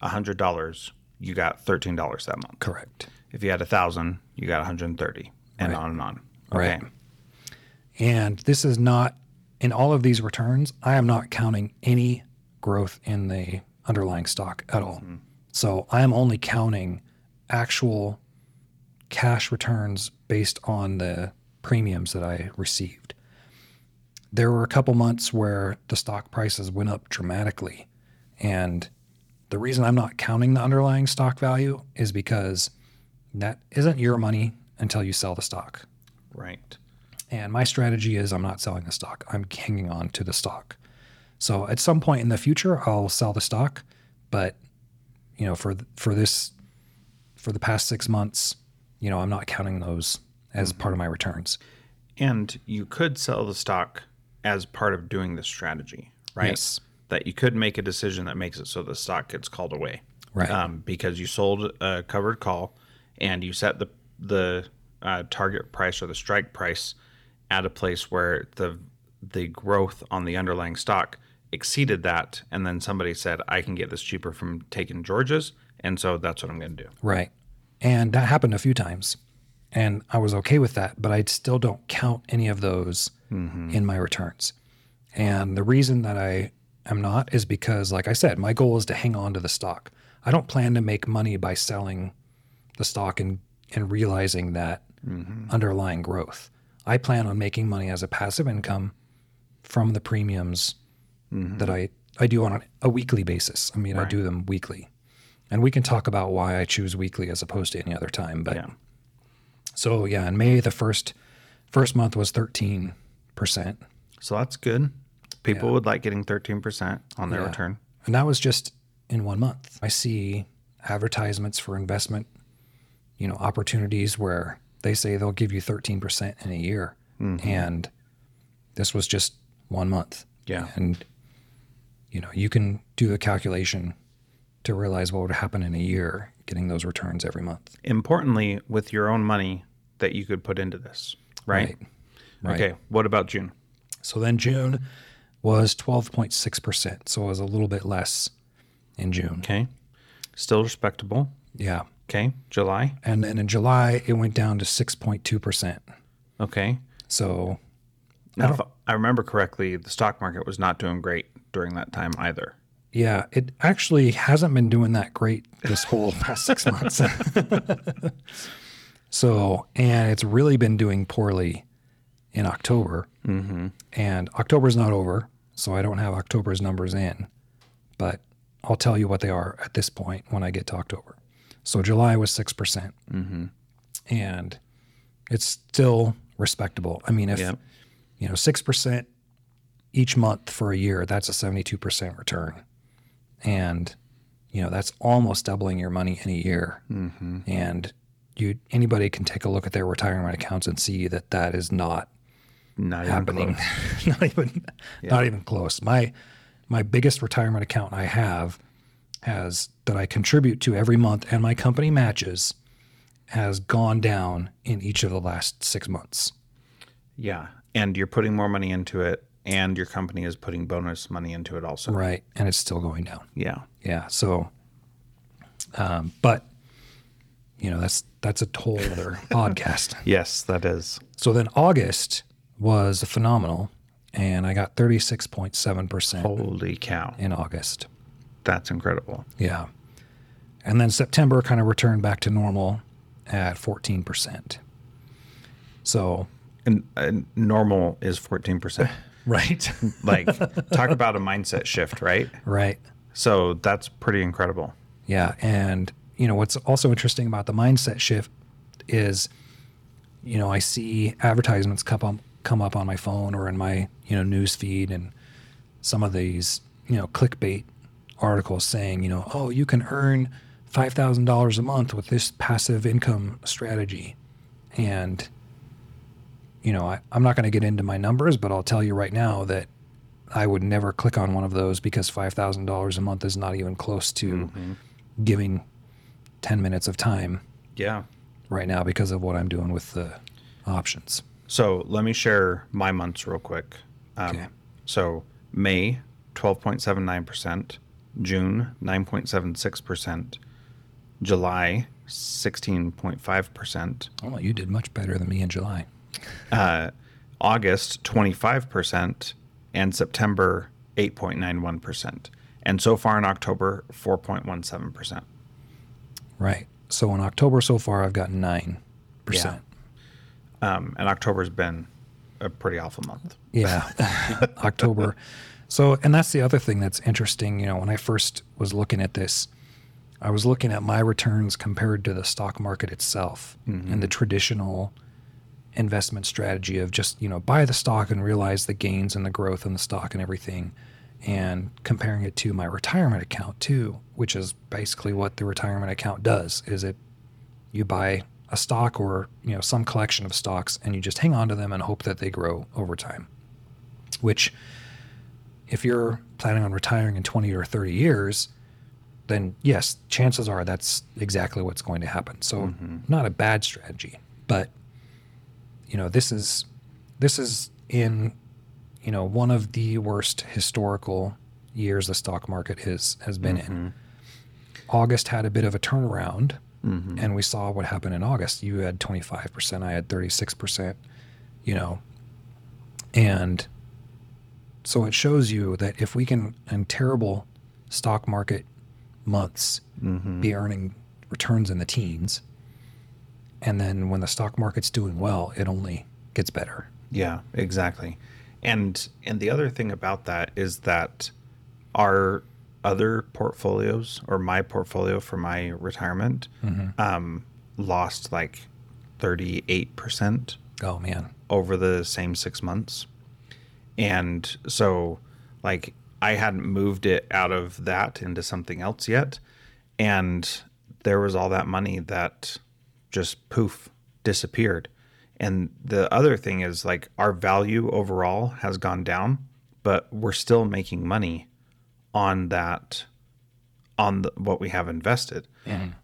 $100, you got $13 that month. Correct. If you had a 1000 you got 130 and Right. on and on. Right. And this is not, in all of these returns, I am not counting any growth in the underlying stock at all. Mm-hmm. So I am only counting actual cash returns based on the premiums that I received. There were a couple months where the stock prices went up dramatically. And the reason I'm not counting the underlying stock value is because that isn't your money until you sell the stock. Right. And my strategy is I'm not selling the stock. I'm hanging on to the stock. So at some point in the future, I'll sell the stock, but you know, for for this for the past 6 months, you know, I'm not counting those as mm-hmm. part of my returns. And you could sell the stock as part of doing this strategy, right? Yes. That you could make a decision that makes it so the stock gets called away. Right. Um, because you sold a covered call and you set the the uh, target price or the strike price at a place where the the growth on the underlying stock exceeded that, and then somebody said, "I can get this cheaper from taking George's," and so that's what I'm going to do. Right. And that happened a few times. And I was okay with that, but I still don't count any of those in my returns. And the reason that I am not is because, like I said, my goal is to hang on to the stock. I don't plan to make money by selling the stock and and realizing that mm-hmm. underlying growth. I plan on making money as a passive income from the premiums mm-hmm. that I I do on a, weekly basis. I mean, I do them weekly. And we can talk about why I choose weekly as opposed to any other time, but Yeah. so yeah, in May the first first month was 13%. So that's good. People Yeah. would like getting 13% on their Yeah. return. And that was just in one month. I see advertisements for investment, you know, opportunities where they say they'll give you 13% in a year. Mm-hmm. And this was just one month. Yeah. And, you know, you can do the calculation to realize what would happen in a year getting those returns every month. Importantly, with your own money that you could put into this, right? Right. Okay. What about June? So then June was 12.6%. So it was a little bit less in June. Okay. Still respectable. Yeah. Okay. July. And then in July, it went down to 6.2%. Okay. So, Now, if I remember correctly, the stock market was not doing great during that time either. yeah, it actually hasn't been doing that great this whole past six months. so, and it's really been doing poorly in October. Mm-hmm. And October's not over. So I don't have October's numbers in, but I'll tell you what they are at this point when I get to October. So July was 6%. percent And it's still respectable. I mean, if, Yep. you know, 6% each month for a year, that's a 72% return. And, you know, that's almost doubling your money in a year. Mm-hmm. And you, anybody can take a look at their retirement accounts and see that that is not Not even happening. close. not even, not even close. My, my biggest retirement account I have has that I contribute to every month and my company matches has gone down in each of the last six months. Yeah. And you're putting more money into it, and your company is putting bonus money into it also. Right. And it's still going down. Yeah. Yeah. So, um, but you know, that's, that's a whole other podcast. Yes, that is. So then August was phenomenal and I got 36.7% Holy cow. in August. That's incredible. Yeah. And then September kind of returned back to normal at 14%. So, And, and normal is 14%. right. like, talk about a mindset shift, right? right. So that's pretty incredible. Yeah. And, you know, what's also interesting about the mindset shift is, you know, I see advertisements come up, come up on my phone or in my, you know, news feed and some of these, you know, clickbait articles saying, you know, oh, you can earn $5,000 a month with this passive income strategy. And, you know, I, I'm not going to get into my numbers, but I'll tell you right now that I would never click on one of those because $5,000 a month is not even close to mm-hmm. giving 10 minutes of time Yeah. right now because of what I'm doing with the options. So let me share my months real quick. Um, Okay. So May, 12.79%, June, 9.76%, July, 16.5%, Oh, you did much better than me in July. uh, August, 25%, and September, 8.91%. And so far in October, 4.17%. Right. So in October so far, I've gotten 9%. Yeah. Um, and October's been a pretty awful month. Yeah. October. So, and that's the other thing that's interesting. You know, when I first was looking at this, I was looking at my returns compared to the stock market itself and the traditional investment strategy of just, you know, buy the stock and realize the gains and the growth in the stock and everything. And comparing it to my retirement account too, which is basically what the retirement account does is it you buy a stock or you know some collection of stocks and you just hang on to them and hope that they grow over time. Which if you're planning on retiring in 20 or 30 years then yes chances are that's exactly what's going to happen. So mm-hmm. not a bad strategy but you know this is this is in you know one of the worst historical years the stock market has has been in. Mm-hmm. August had a bit of a turnaround Mm-hmm. and we saw what happened in August. You had 25%, I had 36%, you know. And so it shows you that if we can, in terrible stock market months mm-hmm. be earning returns in the teens. And then when the stock market's doing well, it only gets better. Yeah, exactly. And and the other thing about that is that our other portfolios or my portfolio for my retirement um, lost like 38% Oh man. over the same six months. And so, like, I hadn't moved it out of that into something else yet. And there was all that money that just poof disappeared. And the other thing is, like, our value overall has gone down, but we're still making money on that on the, what we have invested.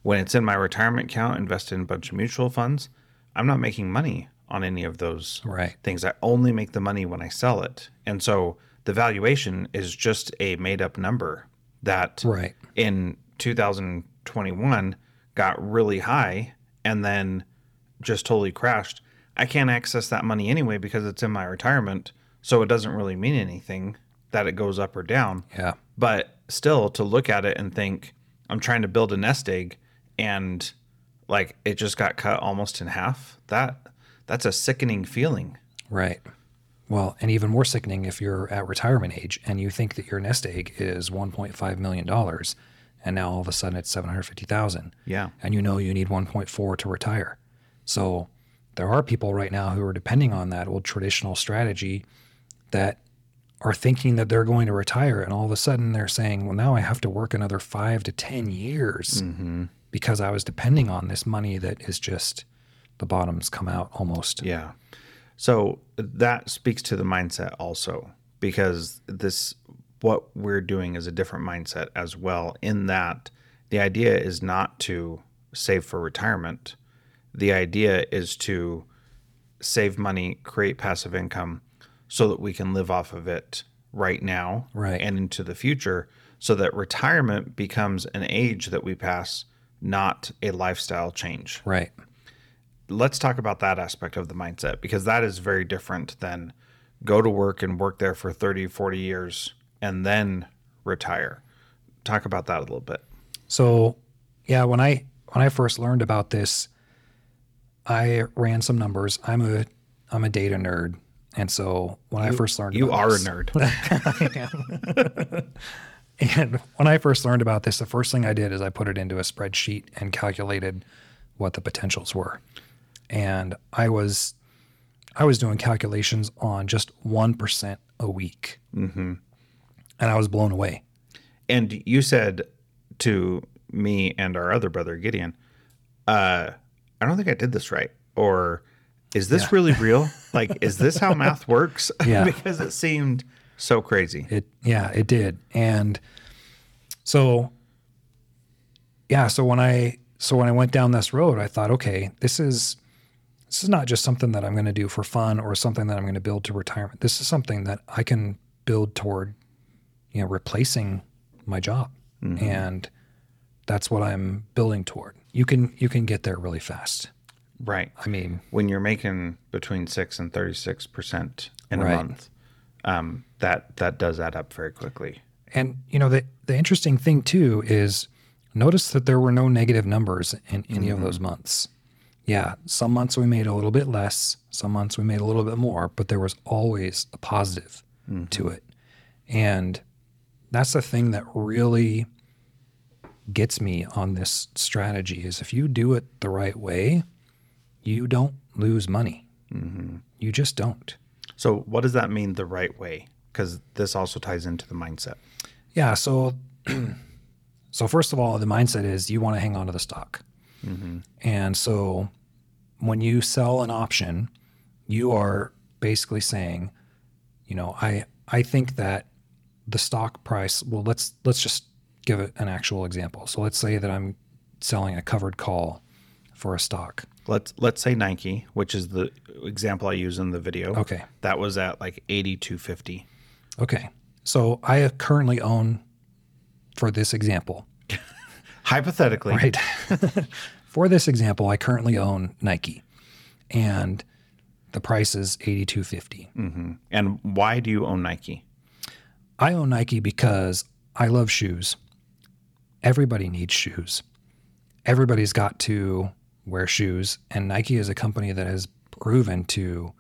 When it's in my retirement account, invested in a bunch of mutual funds, I'm not making money on any of those Right. things. I only make the money when I sell it. And so the valuation is just a made up number that Right. in 2021 got really high and then just totally crashed. I can't access that money anyway because it's in my retirement. So it doesn't really mean anything that it goes up or down. Yeah. But still, to look at it and think, I'm trying to build a nest egg and like it just got cut almost in half, that that's a sickening feeling. Right. Well, and even more sickening if you're at retirement age and you think that your nest egg is 1.5 million dollars, and now all of a sudden it's 750,000. Yeah. and you know you need 1.4 to retire. So there are people right now who are depending on that old traditional strategy that are thinking that they're going to retire, and all of a sudden they're saying, "Well, now I have to work another five to ten years mm-hmm. because I was depending on this money that is just the bottoms come out almost." Yeah. So that speaks to the mindset also, because this, what we're doing is a different mindset as well, in that the idea is not to save for retirement. The idea is to save money, create passive income so that we can live off of it right now Right. and into the future so that retirement becomes an age that we pass, not a lifestyle change Right. let's talk about that aspect of the mindset because that is very different than go to work and work there for 30 40 years and then retire talk about that a little bit So, yeah, when I when I first learned about this, I ran some numbers. I'm a I'm a data nerd, and so when I first learned you about are a nerd. I am. And when I first learned about this, the first thing I did is I put it into a spreadsheet and calculated what the potentials were. And I was I was doing calculations on just 1% a week. Mm-hmm. And I was blown away. and you said to me and our other brother gideon uh i don't think i did this right or is this really real like is this how math works Yeah. because it seemed so crazy It yeah, it did. And so yeah, so when I so when I went down this road, I thought, okay, this is this is not just something that I'm going to do for fun or something that I'm going to build to retirement. This is something that I can build toward you know, replacing my job. Mm-hmm. And that's what I'm building toward. You can you can get there really fast. Right I mean, when you're making between six and thirty six percent in a month, um, that that does add up very quickly. And you know the the interesting thing too is notice that there were no negative numbers in any of those months. Yeah, some months we made a little bit less, some months we made a little bit more, but there was always a positive to it. And that's the thing that really gets me on this strategy is if you do it the right way, you don't lose money. Mm-hmm. You just don't. So, what does that mean the right way? Because this also ties into the mindset. Yeah. So, so first of all, the mindset is you want to hang on to the stock, mm-hmm. and so when you sell an option, you are basically saying, you know, I I think that the stock price. Well, let's let's just give it an actual example. So let's say that I'm selling a covered call for a stock. Let's let's say Nike, which is the example I use in the video. Okay. that was at like eighty two fifty. Okay. So I currently own, for this example, Hypothetically, right? For this example, I currently own Nike, and the price is eighty two fifty. Mm-hmm. and why do you own Nike? I own Nike because I love shoes, everybody needs shoes. Everybody's got to wear shoes, and Nike is a company that has proven to,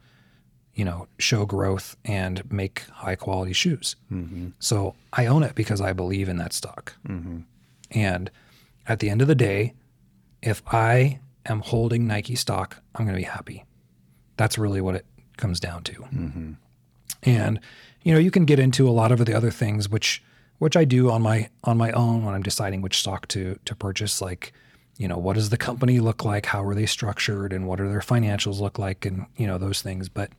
you know, show growth and make high quality shoes. Mm-hmm. So I own it because I believe in that stock. Mm-hmm. And at the end of the day, if I am holding Nike stock, I'm going to be happy. That's really what it comes down to. Mm-hmm. And you know, you can get into a lot of the other things which which I do on my on my own when I'm deciding which stock to to purchase like you know, what does the company look like? How are they structured and what are their financials look like and you know, those things, but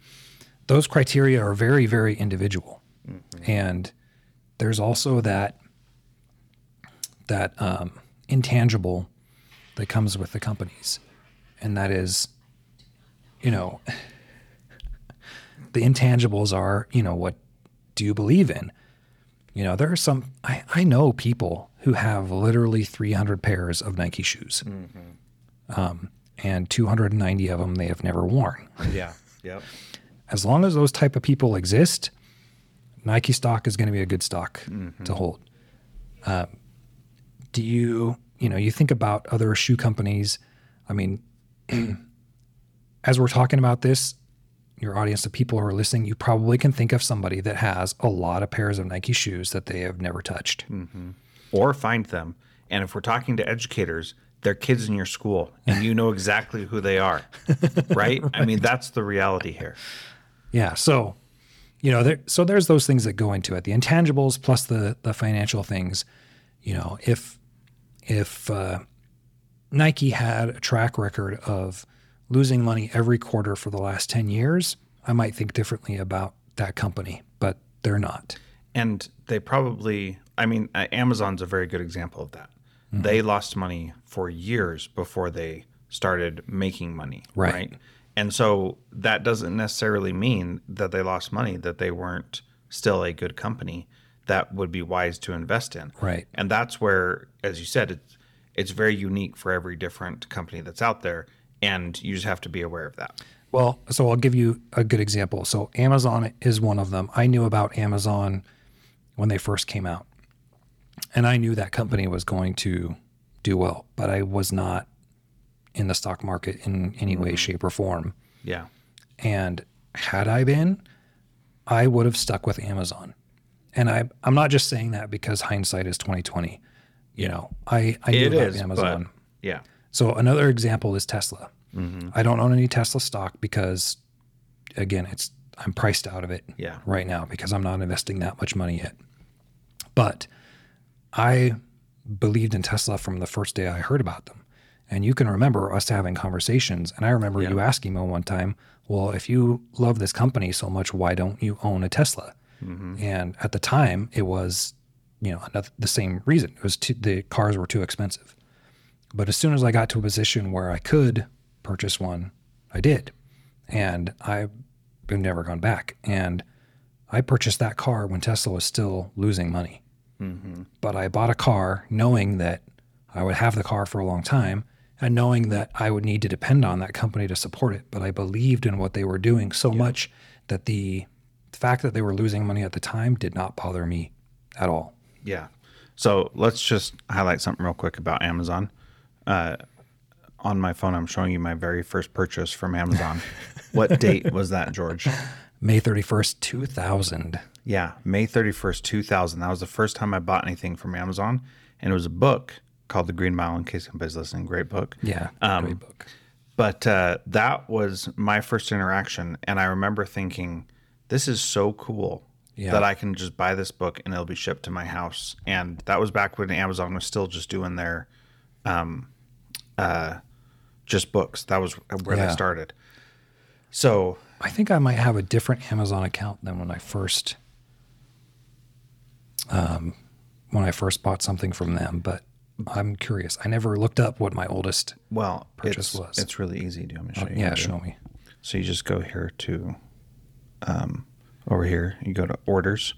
those criteria are very very individual. And there's also that that um, intangible that comes with the companies, and that is, you know, the intangibles are, you know, what do you believe in? You know, there are some, I, I know people who have literally 300 pairs of Nike shoes, um, and 290 of them they have never worn. Yeah. Yep. As long as those type of people exist, Nike stock is going to be a good stock to hold. Um, do you, you know, you think about other shoe companies? I mean, as we're talking about this, your audience, the people who are listening, you probably can think of somebody that has a lot of pairs of Nike shoes that they have never touched. Or find them. And if we're talking to educators, they're kids in your school and you know exactly who they are. right? I mean, that's the reality here. Yeah. So, you know, there, so there's those things that go into it, the intangibles plus the the financial things. You know, if if uh, Nike had a track record of losing money every quarter for the last ten years, I might think differently about that company, but they're not. And they probably, I mean, uh, Amazon's a very good example of that. Mm-hmm. They lost money for years before they started making money. Right. And so that doesn't necessarily mean that they lost money, that they weren't still a good company that would be wise to invest in. Right. And that's where, as you said, it's, it's very unique for every different company that's out there. And you just have to be aware of that. Well, so I'll give you a good example. So Amazon is one of them. I knew about Amazon when they first came out. And I knew that company was going to do well, but I was not in the stock market in any way, mm-hmm. shape, or form. Yeah. And had I been, I would have stuck with Amazon. And I, I'm not just saying that because hindsight is 2020. You know, I, I knew It about is, Amazon. yeah. So another example is Tesla. Mm-hmm. I don't own any Tesla stock because, again, it's I'm priced out of it Yeah. right now because I'm not investing that much money yet. But I believed in Tesla from the first day I heard about them. And you can remember us having conversations. And I remember you asking me one time, well, if you love this company so much, why don't you own a Tesla? Mm-hmm. And at the time, it was, you know, another, the same reason. It was too, the cars were too expensive. But as soon as I got to a position where I could purchase one, I did. And I've never gone back. And I purchased that car when Tesla was still losing money. But I bought a car knowing that I would have the car for a long time and knowing that I would need to depend on that company to support it. But I believed in what they were doing so much that the fact that they were losing money at the time did not bother me at all. Yeah. So let's just highlight something real quick about Amazon. Uh, on my phone, I'm showing you my very first purchase from Amazon. what date was that, George? May 31st, 2000. Yeah, May 31st, 2000. That was the first time I bought anything from Amazon. And it was a book called The Green Mile, in case anybody's listening. Great book. Yeah, Um, great book. But uh, that was my first interaction. And I remember thinking, this is so cool Yeah. that I can just buy this book and it'll be shipped to my house. And that was back when Amazon was still just doing their um, uh, just books. That was where Yeah. they started. So, I think I might have a different Amazon account than when I first um, when I first bought something from them, but I'm curious. I never looked up what my oldest. well, Purchase it's, was. it's really easy. Do you want me to show you? Yeah, to do it? show me. So you just go here to um, over here. You go to orders,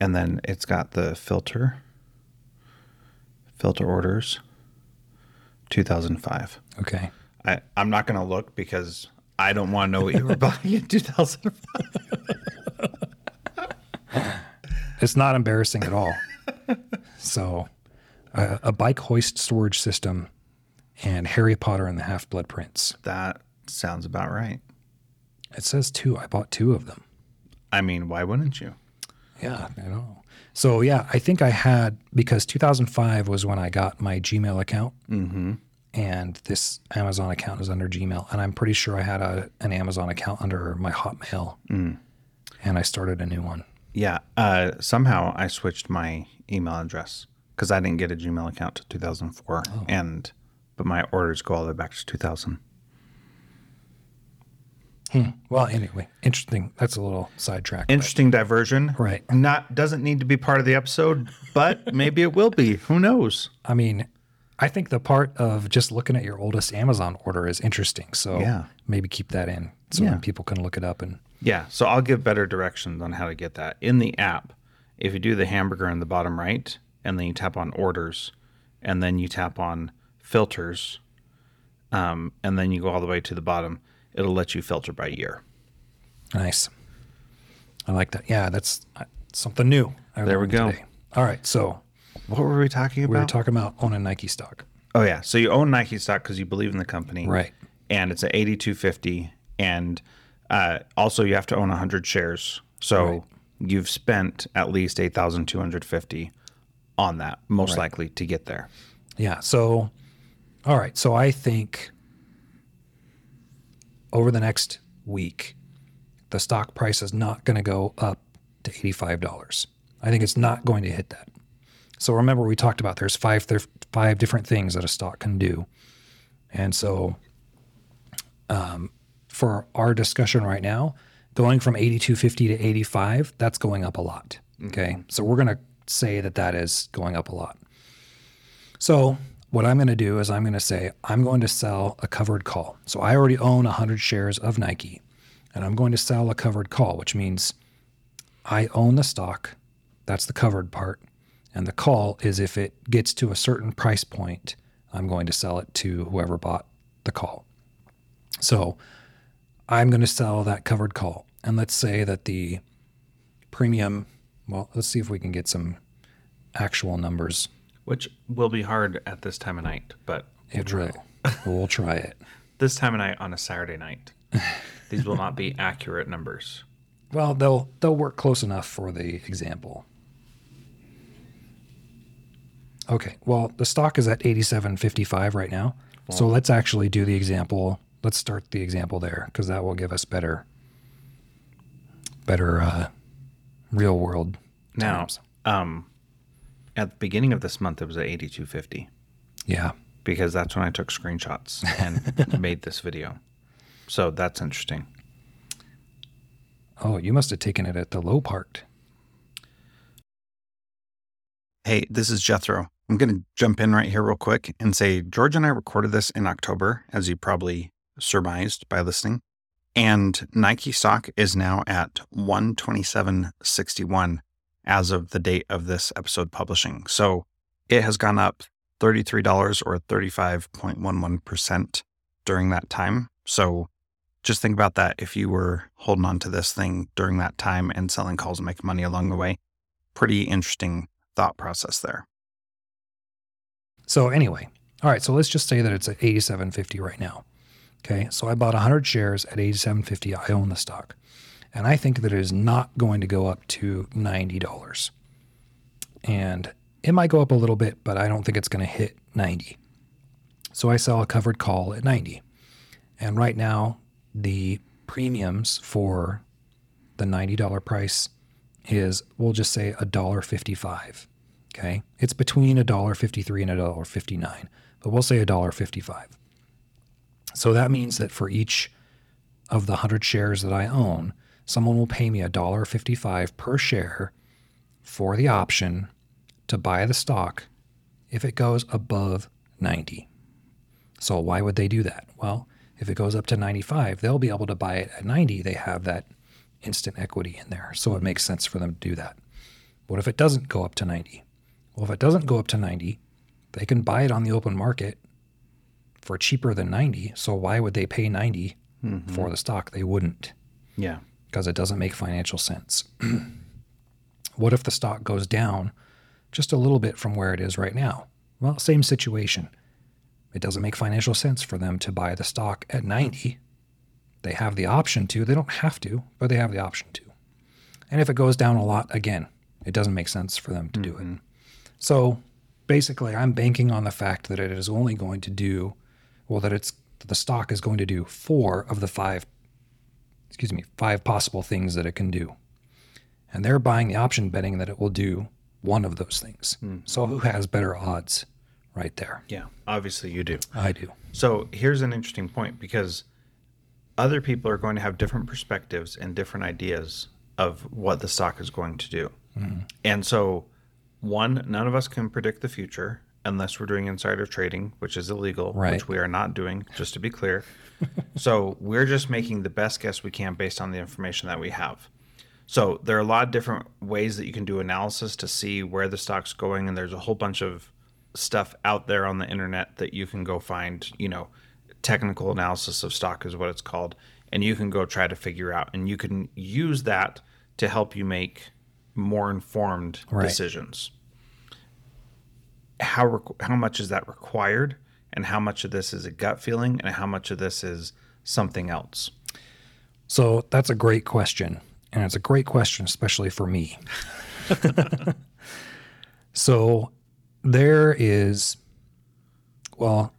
and then it's got the filter. Filter orders. 2005. Okay. I, I'm not going to look because I don't want to know what you were buying in 2005. It's not embarrassing at all. so, a, a bike hoist storage system, and Harry Potter and the Half Blood Prince. That sounds about right. It says two. I bought two of them. I mean, why wouldn't you? Yeah, I know. So yeah, I think I had because 2005 was when I got my Gmail account, Mm-hmm. and this Amazon account is under Gmail, and I'm pretty sure I had a, an Amazon account under my Hotmail, Mm. and I started a new one. Yeah. Uh, somehow I switched my email address because I didn't get a Gmail account till 2004, and but my orders go all the way back to 2000. Hmm. Well, anyway, interesting. That's a little sidetrack. but- Interesting diversion. Right. Not doesn't need to be part of the episode, but maybe it will be. Who knows? I mean, I think the part of just looking at your oldest Amazon order is interesting. So Yeah. maybe keep that in so Yeah. people can look it up and Yeah. So I'll give better directions on how to get that in the app. If you do the hamburger in the bottom right, and then you tap on orders, and then you tap on filters, um, and then you go all the way to the bottom, it'll let you filter by year. nice. I like that. Yeah, that's uh, something new. I There we go. today. All right, so What were we talking about? we were talking about owning Nike stock. oh yeah. So you own Nike stock because you believe in the company, Right. And it's at eighty two fifty, and uh, also you have to own hundred shares. So Right. you've spent at least eight thousand two hundred fifty on that, most likely to get there. Yeah. So, all right. So I think over the next week, the stock price is not going to go up to $85. I think it's not going to hit that. So remember, we talked about there's five five different things that a stock can do, and so um, for our discussion right now, going from 82.50 to 85, that's going up a lot. Okay, mm-hmm. so we're going to say that that is going up a lot. So what I'm going to do is I'm going to say I'm going to sell a covered call. So I already own 100 shares of Nike, and I'm going to sell a covered call, which means I own the stock. That's the covered part. And the call is if it gets to a certain price point, I'm going to sell it to whoever bought the call. So I'm going to sell that covered call. And let's say that the premium, well, let's see if we can get some actual numbers. Which will be hard at this time of night, but It will. we'll try it. this time of night on a Saturday night, these will not be accurate numbers. Well, they'll they'll work close enough for the example. Okay. Well, the stock is at 87.55 right now. So let's actually do the example. Let's start the example there because that will give us better better uh, real world Now, times. um, at the beginning of this month, it was at eighty two fifty Yeah. because that's when I took screenshots and made this video. So that's interesting. Oh, you must have taken it at the low part. Hey, this is Jethro. I'm going to jump in right here real quick and say George and I recorded this in October, as you probably surmised by listening. And Nike stock is now at 127.61 as of the date of this episode publishing. So it has gone up $33 or 35.11% during that time. So just think about that if you were holding on to this thing during that time and selling calls and making money along the way. Pretty interesting thought process there. So anyway, all right. So let's just say that it's at 87.50 right now. Okay. So I bought 100 shares at 87.50. I own the stock, and I think that it is not going to go up to $90. And it might go up a little bit, but I don't think it's going to hit 90. So I sell a covered call at 90. And right now, the premiums for the $90 price is, we'll just say $1.55. Okay. It's between $1.53 and $1.59, but we'll say $1.55. So that means that for each of the 100 shares that I own, someone will pay me $1.55 per share for the option to buy the stock if it goes above 90. So why would they do that? Well, if it goes up to 95, they'll be able to buy it at 90. They have that instant equity in there. So it makes sense for them to do that. What if it doesn't go up to 90? Well, if it doesn't go up to 90, they can buy it on the open market for cheaper than 90. So why would they pay 90 mm-hmm. for the stock? They wouldn't Yeah. because it doesn't make financial sense. what if the stock goes down just a little bit from where it is right now? Well, same situation. It doesn't make financial sense for them to buy the stock at 90. They have the option to. They don't have to, but they have the option to. And if it goes down a lot, again, it doesn't make sense for them to do it. Mm-hmm. So basically, I'm banking on the fact that it is only going to do, well, that it's that the stock is going to do four of the five, excuse me, five possible things that it can do. And they're buying the option betting that it will do one of those things. Mm-hmm. So who has better odds right there? Yeah, obviously you do. I do. So here's an interesting point because other people are going to have different perspectives and different ideas of what the stock is going to do. Mm-hmm. And so, one, none of us can predict the future unless we're doing insider trading, which is illegal, Right. which we are not doing, just to be clear. so, we're just making the best guess we can based on the information that we have. So, there are a lot of different ways that you can do analysis to see where the stock's going, and there's a whole bunch of stuff out there on the internet that you can go find, you know, technical analysis of stock is what it's called, and you can go try to figure out, and you can use that to help you make more informed Right. decisions. How requ- how much is that required, and how much of this is a gut feeling, and how much of this is something else? So that's a great question. And it's a great question, especially for me. so there is, well,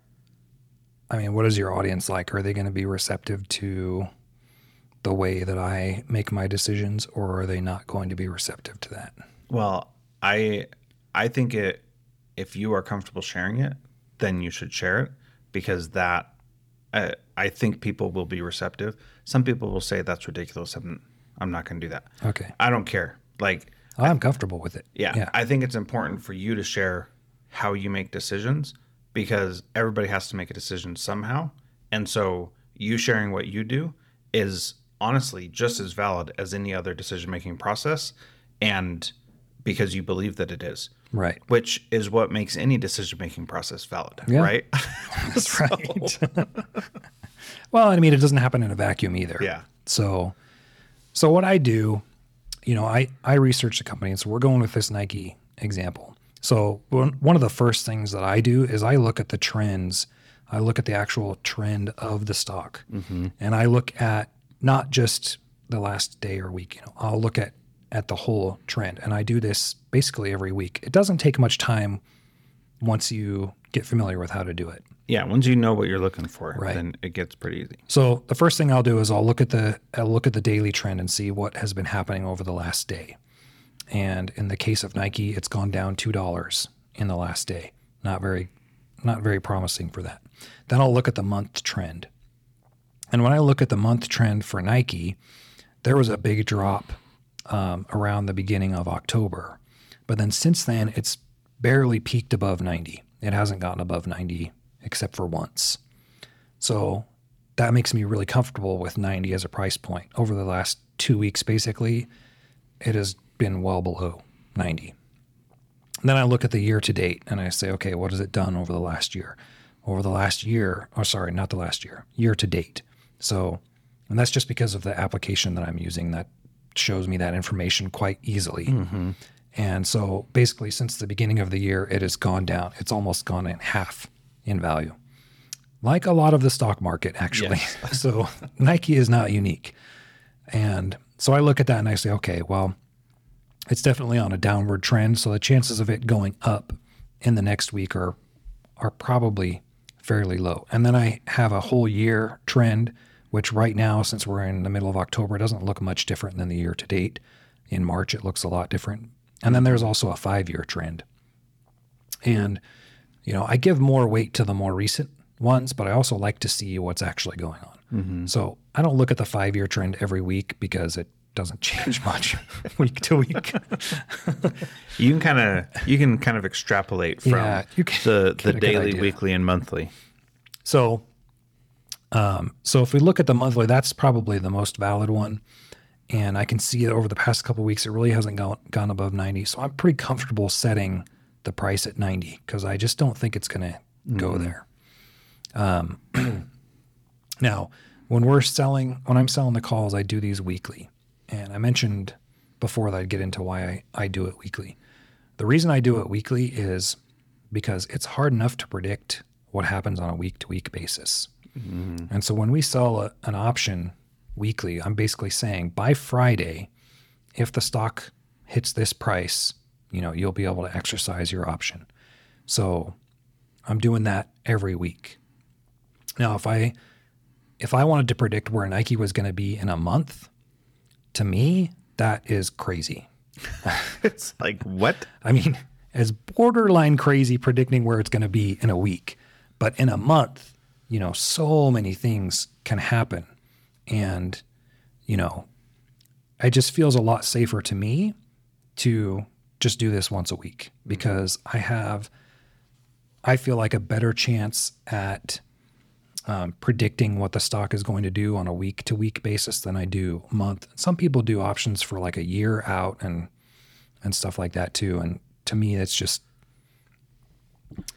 I mean, what is your audience like? Are they going to be receptive to the way that I make my decisions, or are they not going to be receptive to that? Well, I I think it if you are comfortable sharing it, then you should share it because that I, I think people will be receptive. Some people will say that's ridiculous. I'm I'm not going to do that. Okay. I don't care. Like I'm comfortable with it. yeah, Yeah. I think it's important for you to share how you make decisions because everybody has to make a decision somehow. And so you sharing what you do is honestly just as valid as any other decision making process and because you believe that it is, Right. which is what makes any decision making process valid, Yeah. right? That's right. well, I mean, it doesn't happen in a vacuum either. Yeah. So, so what I do, you know, I I research the company, and so we're going with this Nike example. So one one of the first things that I do is I look at the trends. I look at the actual trend of the stock, mm-hmm. and I look at not just the last day or week. You know, I'll look at at the whole trend, and I do this basically every week. It doesn't take much time once you get familiar with how to do it. yeah, once you know what you're looking for, Right. then it gets pretty easy. So the first thing I'll do is I'll look at the I'll look at the daily trend and see what has been happening over the last day. And in the case of Nike, it's gone down two dollars in the last day. Not very not very promising for that. Then I'll look at the month trend. And when I look at the month trend for Nike, there was a big drop um, around the beginning of October. But then since then, it's barely peaked above 90. It hasn't gotten above 90 except for once. So that makes me really comfortable with 90 as a price point. Over the last two weeks, basically, it has been well below 90. And then I look at the year to date and I say, okay, what has it done over the last year? Over the last year, or sorry, not the last year, year to date. So, and that's just because of the application that I'm using that shows me that information quite easily. Mm-hmm. And so basically, since the beginning of the year, it has gone down. It's almost gone in half in value like a lot of the stock market actually. so Nike is not unique. And so I look at that and I say, okay, well, it's definitely on a downward trend. So the chances of it going up in the next week are are probably fairly low. And then I have a whole year trend, which right now, since we're in the middle of October, doesn't look much different than the year to date. In March, it looks a lot different. And then there's also a five year trend. And, you know, I give more weight to the more recent ones, but I also like to see what's actually going on. Mm-hmm. So I don't look at the five year trend every week because it doesn't change much week to week. You can kind of you can kind of extrapolate from Yeah, can the the daily, weekly, and monthly. So, um, so if we look at the monthly, that's probably the most valid one. And I can see that over the past couple weeks, it really hasn't gone, gone above 90. So I'm pretty comfortable setting the price at 90 because I just don't think it's going to go there. Um, now, when we're selling, when I'm selling the calls, I do these weekly. And I mentioned before that I'd get into why I, I do it weekly. The reason I do it weekly is because it's hard enough to predict what happens on a week to week basis. Mm-hmm. And so when we sell a, an option weekly, I'm basically saying by Friday, if the stock hits this price, you know, you'll be able to exercise your option. So I'm doing that every week. Now, if I if I wanted to predict where Nike was going to be in a month, to me, that is crazy. It's like what? I mean, it's borderline crazy predicting where it's going to be in a week. But in a month, you know, so many things can happen. And, you know, it just feels a lot safer to me to just do this once a week because I have, I feel like a better chance at um, predicting what the stock is going to do on a week to week basis than I do month. Some people do options for like a year out and and stuff like that too. And to me, that's just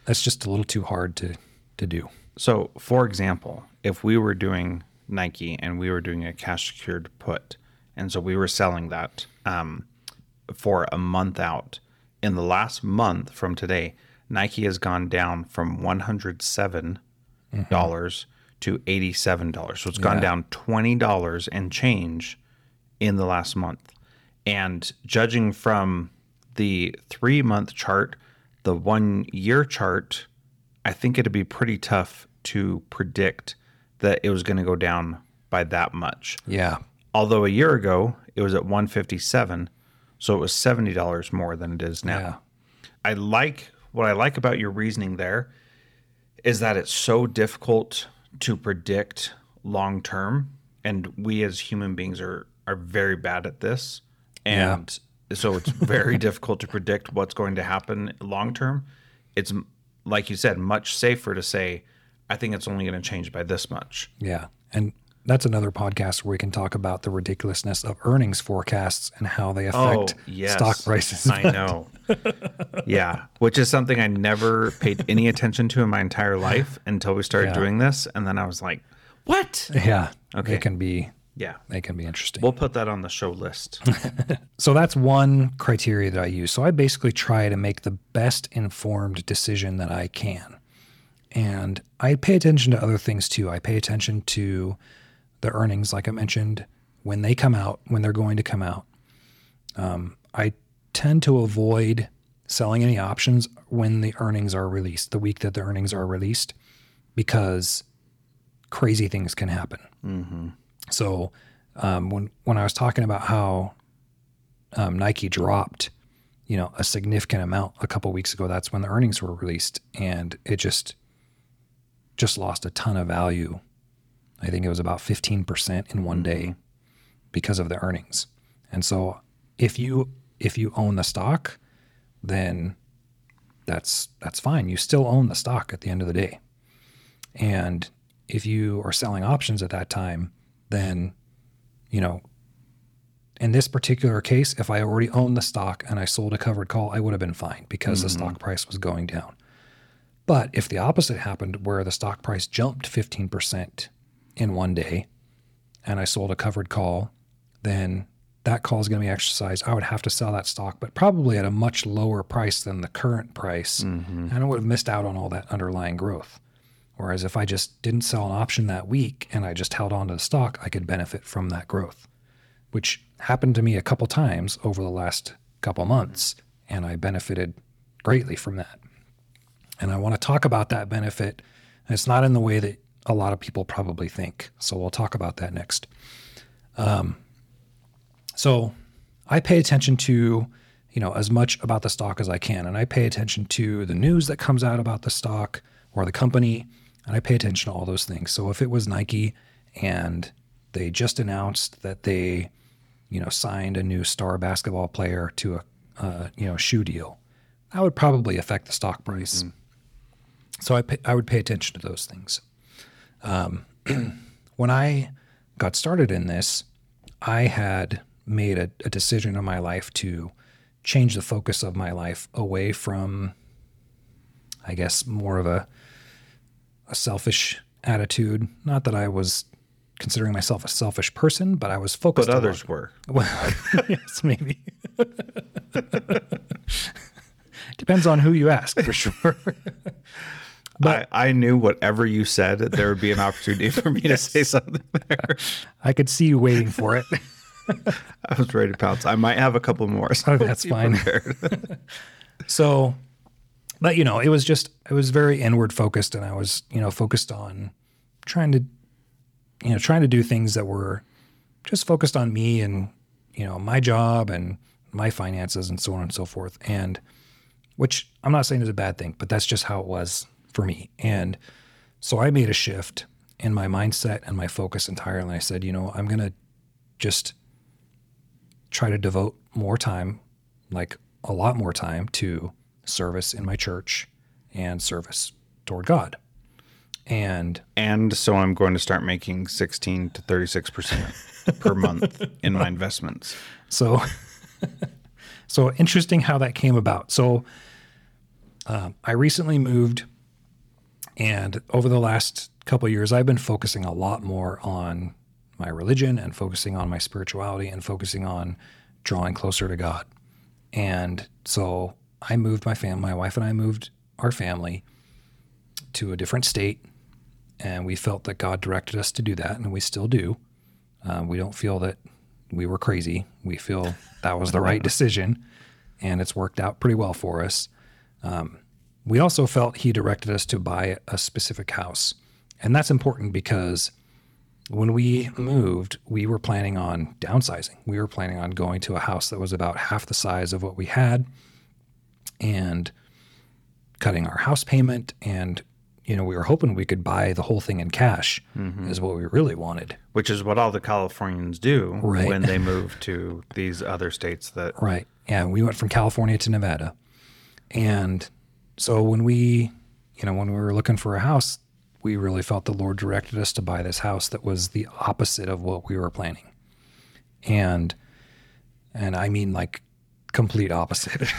that's just a little too hard to to do. So, for example, if we were doing Nike and we were doing a cash secured put, and so we were selling that um, for a month out, in the last month from today, Nike has gone down from one hundred seven dollars to eighty seven dollars. So it's gone Yeah. down twenty dollars and change in the last month. And judging from the three month chart, the one year chart, I think it'd be pretty tough to predict that it was going to go down by that much. Yeah, Although a year ago it was at 157, so it was $70 more than it is now. yeah, I like what I like about your reasoning there is that it's so difficult to predict long term and we as human beings are are very bad at this. And so it's very difficult to predict what's going to happen long term. It's like you said much safer to say i think it's only going to change by this much yeah. And that's another podcast where we can talk about the ridiculousness of earnings forecasts and how they oh, affect Oh, yes. stock prices. I know. yeah, which is something I never paid any attention to in my entire life until we started Yeah. doing this, and then I was like, "What?" yeah. Okay. They can be Yeah, they can be interesting. we'll put that on the show list. So that's one criteria that I use. So I basically try to make the best informed decision that I can. And I pay attention to other things too. I pay attention to the earnings, like I mentioned, when they come out, when they're going to come out. Um, I tend to avoid selling any options when the earnings are released, the week that the earnings are released, because crazy things can happen. So um, when when I was talking about how um, Nike dropped, you know, a significant amount a couple weeks ago. That's when the earnings were released, and it just just lost a ton of value. I think it was about fifteen percent in one day because of the earnings. And so, if you if you own the stock, then that's that's fine. You still own the stock at the end of the day. And if you are selling options at that time, then you know in this particular case, if I already owned the stock and I sold a covered call, I would have been fine because the stock mm-hmm. price was going down. But if the opposite happened, where the stock price jumped 15% in one day and I sold a covered call, then that call is going to be exercised. I would have to sell that stock, but probably at a much lower price than the current price. Mm-hmm. And I would have missed out on all that underlying growth. Whereas if I just didn't sell an option that week and I just held on to the stock, I could benefit from that growth which happened to me a couple times over the last couple months, and I benefited greatly from that. And I want to talk about that benefit. And it's not in the way that a lot of people probably think. So we'll talk about that next. Um, so I pay attention to, you know, as much about the stock as I can, and I pay attention to the news that comes out about the stock or the company, and I pay attention to all those things. So if it was Nike and they just announced that they you know, signed a new star basketball player to a, uh, you know, shoe deal, that would probably affect the stock price. So I, pay, I would pay attention to those things. Um, when I got started in this, I had made a, a decision in my life to change the focus of my life away from, I guess, more of a, a selfish attitude. Not that I was considering myself a selfish person, but I was focused. but others lot- were. well, yes, maybe. Depends on who you ask for sure. But I, I knew whatever you said, there would be an opportunity for me to say something there. I could see you waiting for it. I was ready to pounce. I might have a couple more. So Oh, that's fine. So, but you know, it was just, it was very inward focused and I was, you know, focused on trying to, you know, trying to do things that were just focused on me and, you know, my job and my finances and so on and so forth. And which I'm not saying is a bad thing, but that's just how it was for me. And so I made a shift in my mindset and my focus entirely. I said, you know, I'm going to just try to devote more time, like a lot more time, to service in my church and service toward God. And and so I'm going to start making 16 to 36% per month in my investments. so, so interesting how that came about. So, um, I recently moved, and over the last couple of years, I've been focusing a lot more on my religion and focusing on my spirituality and focusing on drawing closer to God. And so I moved my family, my wife and I moved our family to a different state. And we felt that God directed us to do that, and we still do. Uh, we don't feel that we were crazy. We feel that was the right decision, and it's worked out pretty well for us. Um, we also felt He directed us to buy a specific house. And that's important because when we moved, we were planning on downsizing. We were planning on going to a house that was about half the size of what we had and cutting our house payment. And, you know, we were hoping we could buy the whole thing in cash, mm-hmm. is what we really wanted. which is what all the Californians do Right. when they move to these other states that Right. Yeah. We went from California to Nevada. And so when we, you know, when we were looking for a house, we really felt the Lord directed us to buy this house that was the opposite of what we were planning. And, and I mean like complete opposite.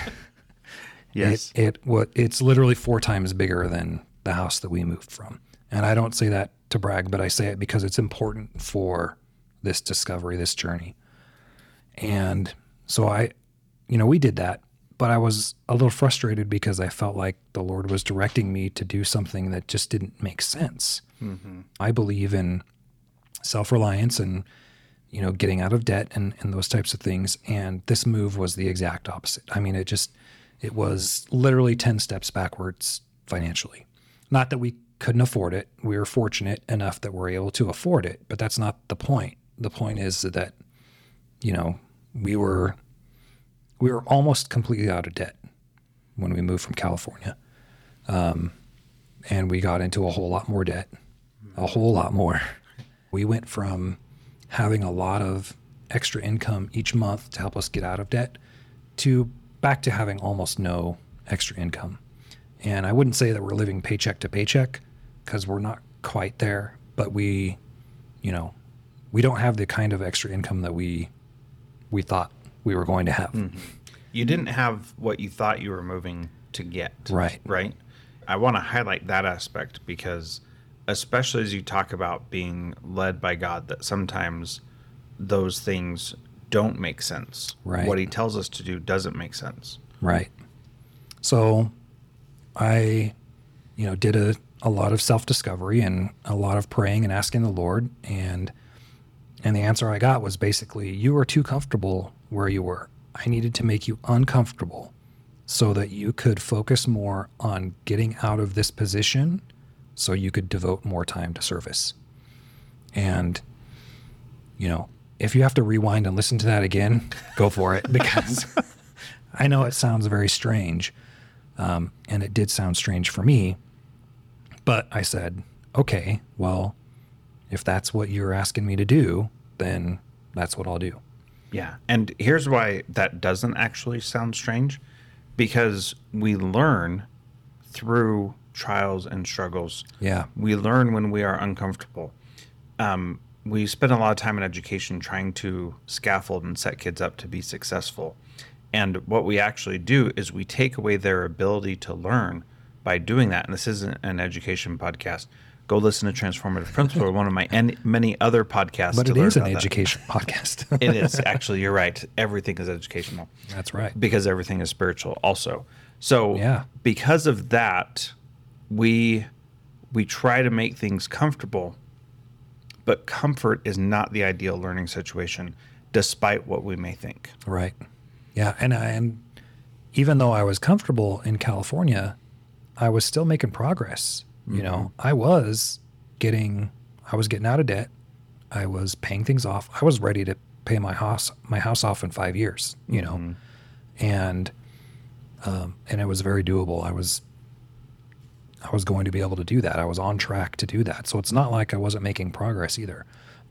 yes It, it what it's literally four times bigger than the house that we moved from. And I don't say that to brag, but I say it because it's important for this discovery, this journey. And so I, you know, we did that, but I was a little frustrated because I felt like the Lord was directing me to do something that just didn't make sense. Mm-hmm. I believe in self reliance and, you know, getting out of debt and, and those types of things. And this move was the exact opposite. I mean, it just, it was literally 10 steps backwards financially. Not that we couldn't afford it. We were fortunate enough that we're able to afford it, but that's not the point. The point is that, you know, we were we were almost completely out of debt when we moved from California. Um, and we got into a whole lot more debt, a whole lot more. We went from having a lot of extra income each month to help us get out of debt to back to having almost no extra income. And I wouldn't say that we're living paycheck to paycheck because we're not quite there, but we, you know, we don't have the kind of extra income that we we thought we were going to have. Mm-hmm. you didn't have what you thought you were moving to get Right. right i want to highlight that aspect because especially as you talk about being led by god that sometimes those things don't make sense Right. what he tells us to do doesn't make sense Right. So I, you know, did a, a lot of self discovery and a lot of praying and asking the Lord and and the answer I got was basically you were too comfortable where you were. I needed to make you uncomfortable so that you could focus more on getting out of this position so you could devote more time to service. And you know, if you have to rewind and listen to that again, go for it because I know it sounds very strange, um, and it did sound strange for me. But I said, okay, well, if that's what you're asking me to do, then that's what I'll do. Yeah. And here's why that doesn't actually sound strange because we learn through trials and struggles. Yeah. We learn when we are uncomfortable. Um, we spend a lot of time in education trying to scaffold and set kids up to be successful. And what we actually do is we take away their ability to learn by doing that. And this isn't an education podcast, go listen to Transformative Principal or one of my any, many other podcasts. But it is an about that. education podcast. it is actually. You're right. Everything is educational That's right. because everything is spiritual also. So Yeah. because of that, we we try to make things comfortable, but comfort is not the ideal learning situation, despite what we may think. Right. Yeah, and I and even though I was comfortable in California, I was still making progress. You know, I was getting I was getting out of debt. I was paying things off. I was ready to pay my house my house off in 5 years, you know. And um and it was very doable. I was I was going to be able to do that. I was on track to do that. So it's not like I wasn't making progress either.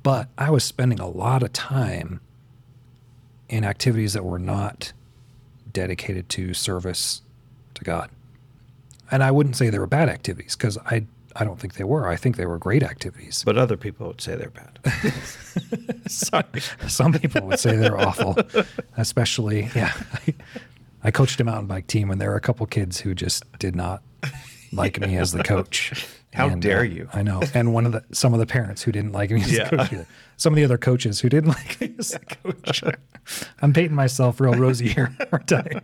But I was spending a lot of time in activities that were not dedicated to service to God. And I wouldn't say they were bad activities because I, I don't think they were. I think they were great activities. But other people would say they're bad. Sorry. Some people would say they're awful, especially, yeah. I, I coached a mountain bike team and there were a couple kids who just did not like me as the coach. How And, dare uh, you. I know. And one of the some of the parents who didn't like me as Yeah. the coach either. Some of the other coaches who didn't like me as the coach. I'm painting myself real rosy here, aren't I?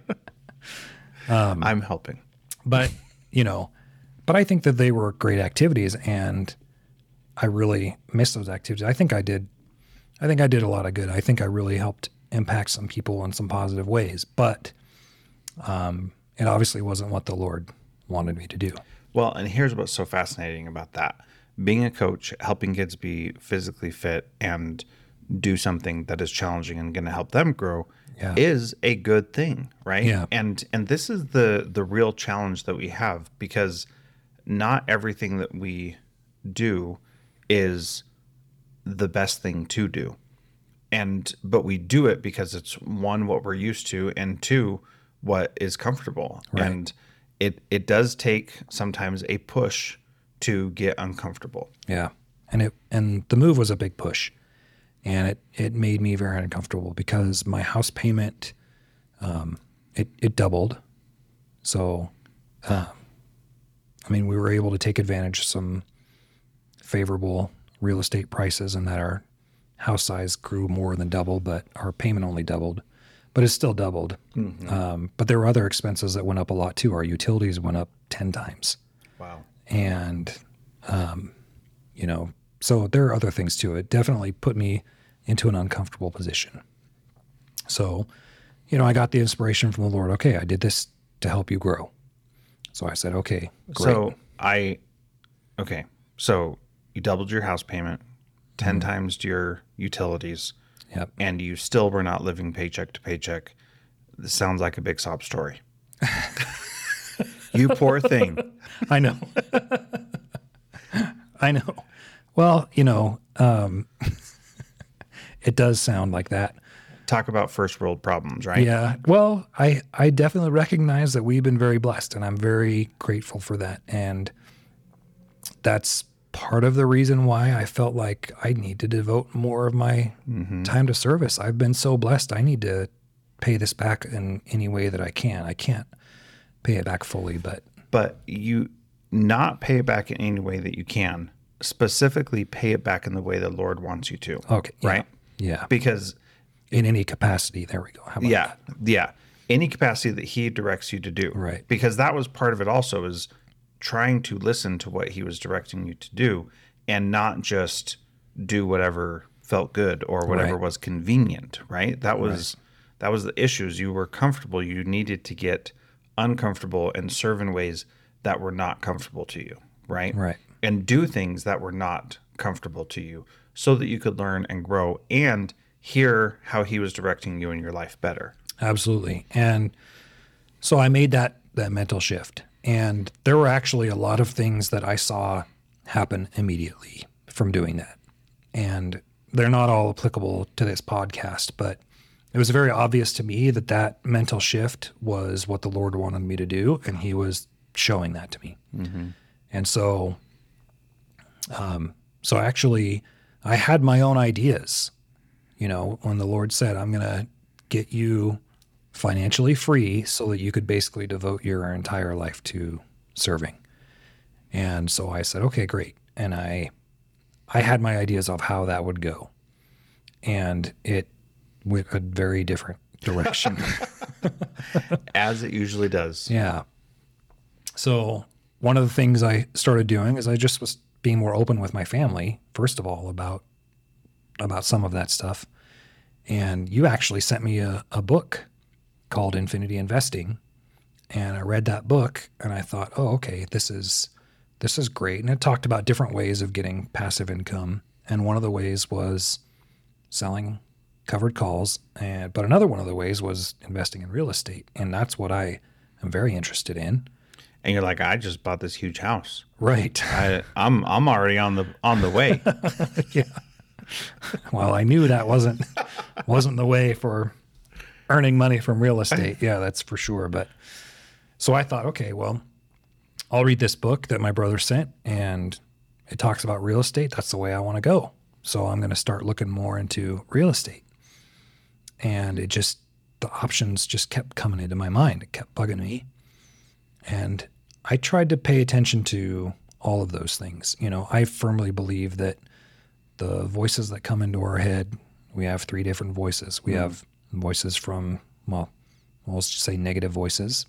I'm helping. but you know but i think that they were great activities and i really miss those activities i think i did i think i did a lot of good i think i really helped impact some people in some positive ways but um, it obviously wasn't what the lord wanted me to do Well, and here's what's so fascinating about that. Being a coach, helping kids be physically fit and do something that is challenging and going to help them grow Yeah. is a good thing, right? Yeah. And and this is the the real challenge that we have because not everything that we do is the best thing to do. And but we do it because it's one what we're used to and two what is comfortable. Right. And it it does take sometimes a push to get uncomfortable. yeah. And it and the move was a big push. And it it made me very uncomfortable because my house payment um, it it doubled. So um, I mean, we were able to take advantage of some favorable real estate prices and that our house size grew more than double, but our payment only doubled, but it still doubled. Um, but there were other expenses that went up a lot too. Our utilities went up 10 times. Wow. And, um, you know, so there are other things too. It definitely put me into an uncomfortable position. So, you know, I got the inspiration from the Lord. Okay, I did this to help you grow. So I said, okay, great. So I okay. So you doubled your house payment, 10 times your utilities, yep. and you still were not living paycheck to paycheck. This sounds like a big sob story. you poor thing. I know. I know. Well, you know, um, it does sound like that. Talk about first world problems, right? Yeah. Well, I I definitely recognize that we've been very blessed, and I'm very grateful for that. And that's part of the reason why I felt like I need to devote more of my mm-hmm. time to service. I've been so blessed. I need to pay this back in any way that I can. I can't pay it back fully, but But you not pay it back in any way that you can. Specifically pay it back in the way the Lord wants you to. okay, yeah. Right? Yeah. Because In any capacity. There we go. How about yeah that? yeah any capacity that he directs you to do Right. because that was part of it also is trying to listen to what he was directing you to do and not just do whatever felt good or whatever Right. was convenient right that was that was the issues you were comfortable you needed to get uncomfortable and serve in ways that were not comfortable to you right Right. and do things that were not comfortable to you so that you could learn and grow and hear how he was directing you in your life better Absolutely. And so I made that that mental shift. And there were actually a lot of things that I saw happen immediately from doing that. And they're not all applicable to this podcast, but it was very obvious to me that that mental shift was what the Lord wanted me to do, and He was showing that to me. And so, um, so actually, I had my own ideas. You know, when the Lord said, "I'm going to get you financially free so that you could basically devote your entire life to serving," and so I said, "Okay, great." and I I had my ideas of how that would go. And it went a very different direction. As it usually does. yeah. So one of the things I started doing is I just was being more open with my family, first of all, about about some of that stuff. And you actually sent me a, a book called Infinity Investing. And I read that book and I thought, oh, okay, this is this is great. And it talked about different ways of getting passive income. And one of the ways was selling covered calls. And but another one of the ways was investing in real estate. And that's what I am very interested in. And you're like, I just bought this huge house. Right. I, I'm I'm already on the on the way. yeah. Well, I knew that wasn't wasn't the way for earning money from real estate. Yeah, that's for sure. But so I thought, okay, well, I'll read this book that my brother sent, and it talks about real estate. That's the way I want to go. So I'm going to start looking more into real estate. And it just the options just kept coming into my mind. It kept bugging me, and I tried to pay attention to all of those things. You know, I firmly believe that the voices that come into our head, we have three different voices. We mm-hmm. have voices from, well, let's just say negative voices.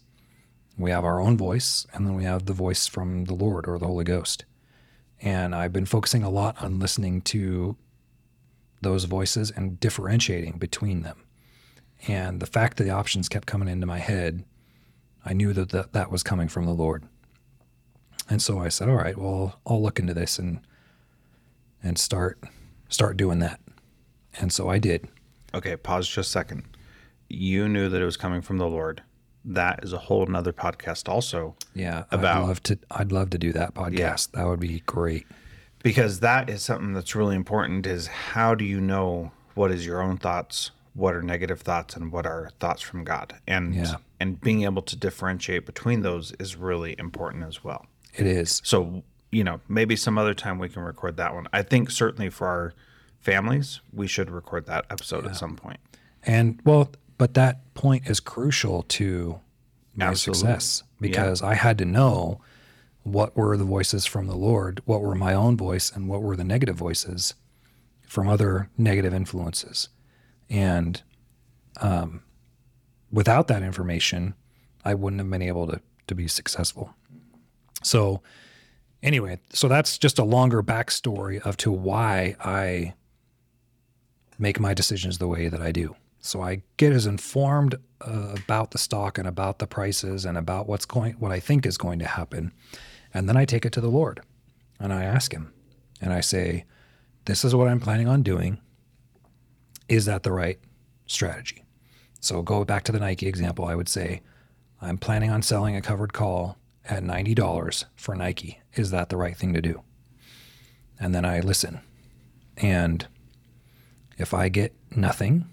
We have our own voice, and then we have the voice from the Lord or the Holy Ghost. And I've been focusing a lot on listening to those voices and differentiating between them. And the fact that the options kept coming into my head, I knew that that, that was coming from the Lord. And so I said, all right, well, I'll look into this and and start start doing that. And so I did. Okay, pause just a second. You knew that it was coming from the Lord. That is a whole nother podcast also. Yeah, About- I'd love to. I'd love to do that podcast. That would be great. because that is something that's really important is how do you know what is your own thoughts what are negative thoughts and what are thoughts from god and Yeah. and being able to differentiate between those is really important as well It is. so you know maybe some other time we can record that one i think certainly for our families we should record that episode at some point. And well, but that point is crucial to my Absolutely. success because I had to know what were the voices from the Lord, what were my own voice, and what were the negative voices from other negative influences. And um, without that information, I wouldn't have been able to, to be successful. So, anyway, so that's just a longer backstory of to why I make my decisions the way that I do. So I get as informed uh, about the stock and about the prices and about what's going, what I think is going to happen, and then I take it to the Lord, and I ask Him, and I say, "This is what I'm planning on doing. Is that the right strategy?" So go back to the Nike example. I would say, "I'm planning on selling a covered call at ninety dollars for Nike. Is that the right thing to do?" And then I listen, and if I get nothing,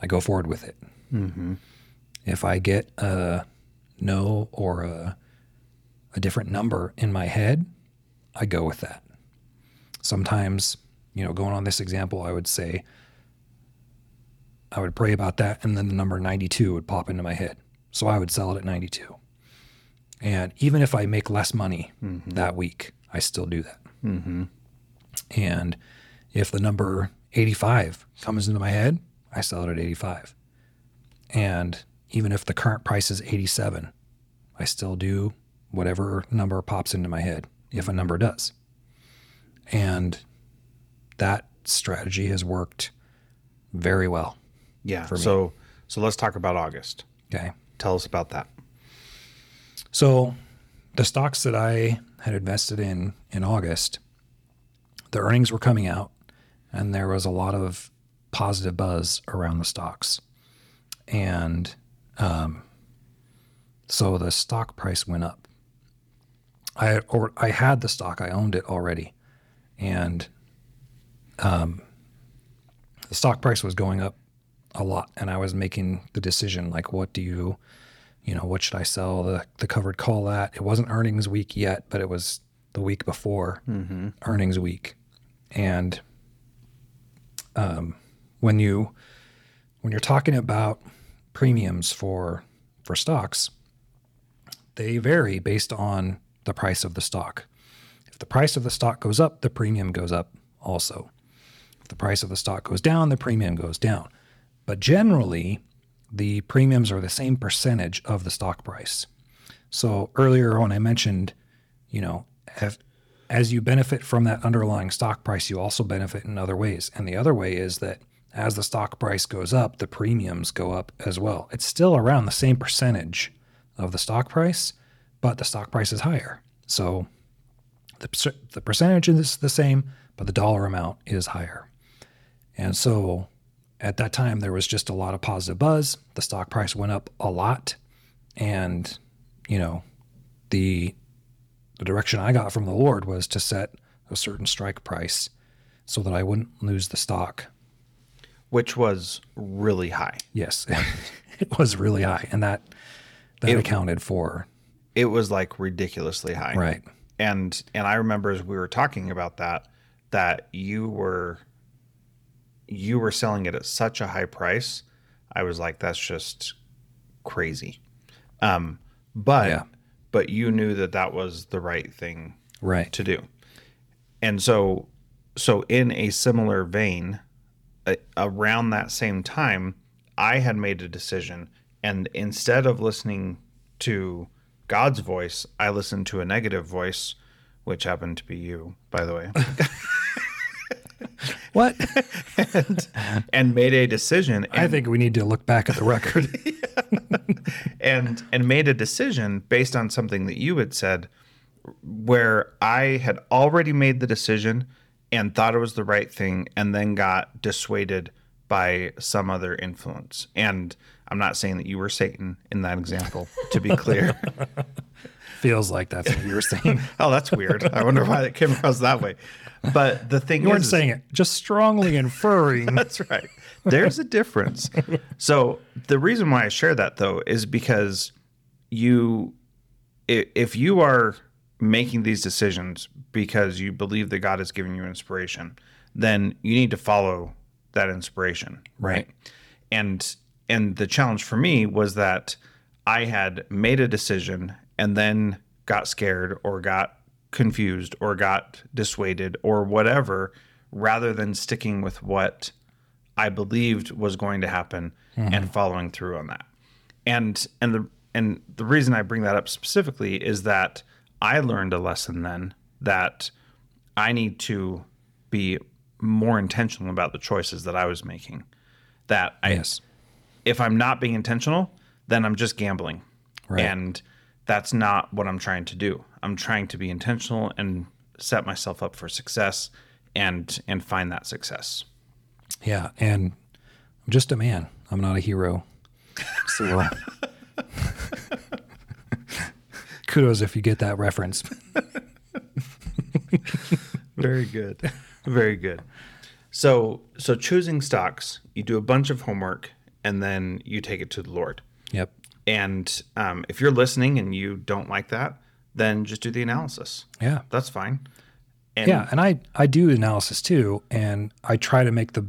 I go forward with it. Mm-hmm. If I get a no or a, a different number in my head, I go with that. Sometimes, you know, going on this example, I would say, I would pray about that, and then the number 92 would pop into my head. So I would sell it at 92. And even if I make less money mm-hmm. that week, I still do that. Mm-hmm. And if the number 85 comes into my head, I sell it at 85. And even if the current price is 87, I still do whatever number pops into my head, if a number does. And that strategy has worked very well. yeah so so let's talk about august Okay. tell us about that So the stocks that I had invested in in August, the earnings were coming out and there was a lot of positive buzz around the stocks. And um, so the stock price went up. I or I had the stock, I owned it already. And um, the stock price was going up a lot and I was making the decision like what do you you know, what should I sell the, the covered call at? It wasn't earnings week yet, but it was the week before earnings week. And um, when you when you're talking about premiums for for stocks, they vary based on the price of the stock. If the price of the stock goes up, the premium goes up also. If the price of the stock goes down, the premium goes down. But generally, the premiums are the same percentage of the stock price. So earlier when I mentioned, you know, have, as you benefit from that underlying stock price, you also benefit in other ways. And the other way is that as the stock price goes up, the premiums go up as well. It's still around the same percentage of the stock price, but the stock price is higher. So the, the percentage is the same, but the dollar amount is higher. And so at that time, there was just a lot of positive buzz. The stock price went up a lot. And, you know, the, the direction I got from the Lord was to set a certain strike price so that I wouldn't lose the stock. Which was really high. Yes, it was really high. And that, that It- accounted for, It was like ridiculously high. right. and and I remember as we were talking about that that you were you were selling it at such a high price. I was like, that's just crazy. Um, but Yeah. But you knew that that was the right thing Right. to do, and so so in a similar vein, a, around that same time, I had made a decision, and instead of listening to God's voice, I listened to a negative voice, which happened to be you, by the way, What? and made a decision. I think we need to look back at the record. and and made a decision based on something that you had said, where I had already made the decision and thought it was the right thing, and then got dissuaded by some other influence. And I'm not saying that you were Satan in that example, to be clear. Feels like that's what you were saying. Oh, that's weird. I wonder why it came across that way. But the thing You weren't saying it, just strongly inferring. that's right. There's a difference. So the reason why I share that though is because you, if you are making these decisions because you believe that God is giving you inspiration, then you need to follow that inspiration, Right. and and the challenge for me was that I had made a decision and then got scared or got confused or got dissuaded or whatever rather than sticking with what I believed was going to happen mm-hmm. and following through on that. And and the and the reason I bring that up specifically is that I learned a lesson then that I need to be more intentional about the choices that I was making. That I Yes. if I'm not being intentional, then I'm just gambling. Right. And that's not what I'm trying to do. I'm trying to be intentional and set myself up for success and and find that success. Yeah. And I'm just a man. I'm not a hero. So uh, kudos if you get that reference. Very good. Very good. So so choosing stocks, you do a bunch of homework and then you take it to the Lord. Yep. And um, if you're listening and you don't like that, then just do the analysis. Yeah. That's fine. And Yeah. And I, I do analysis too. And I try to make the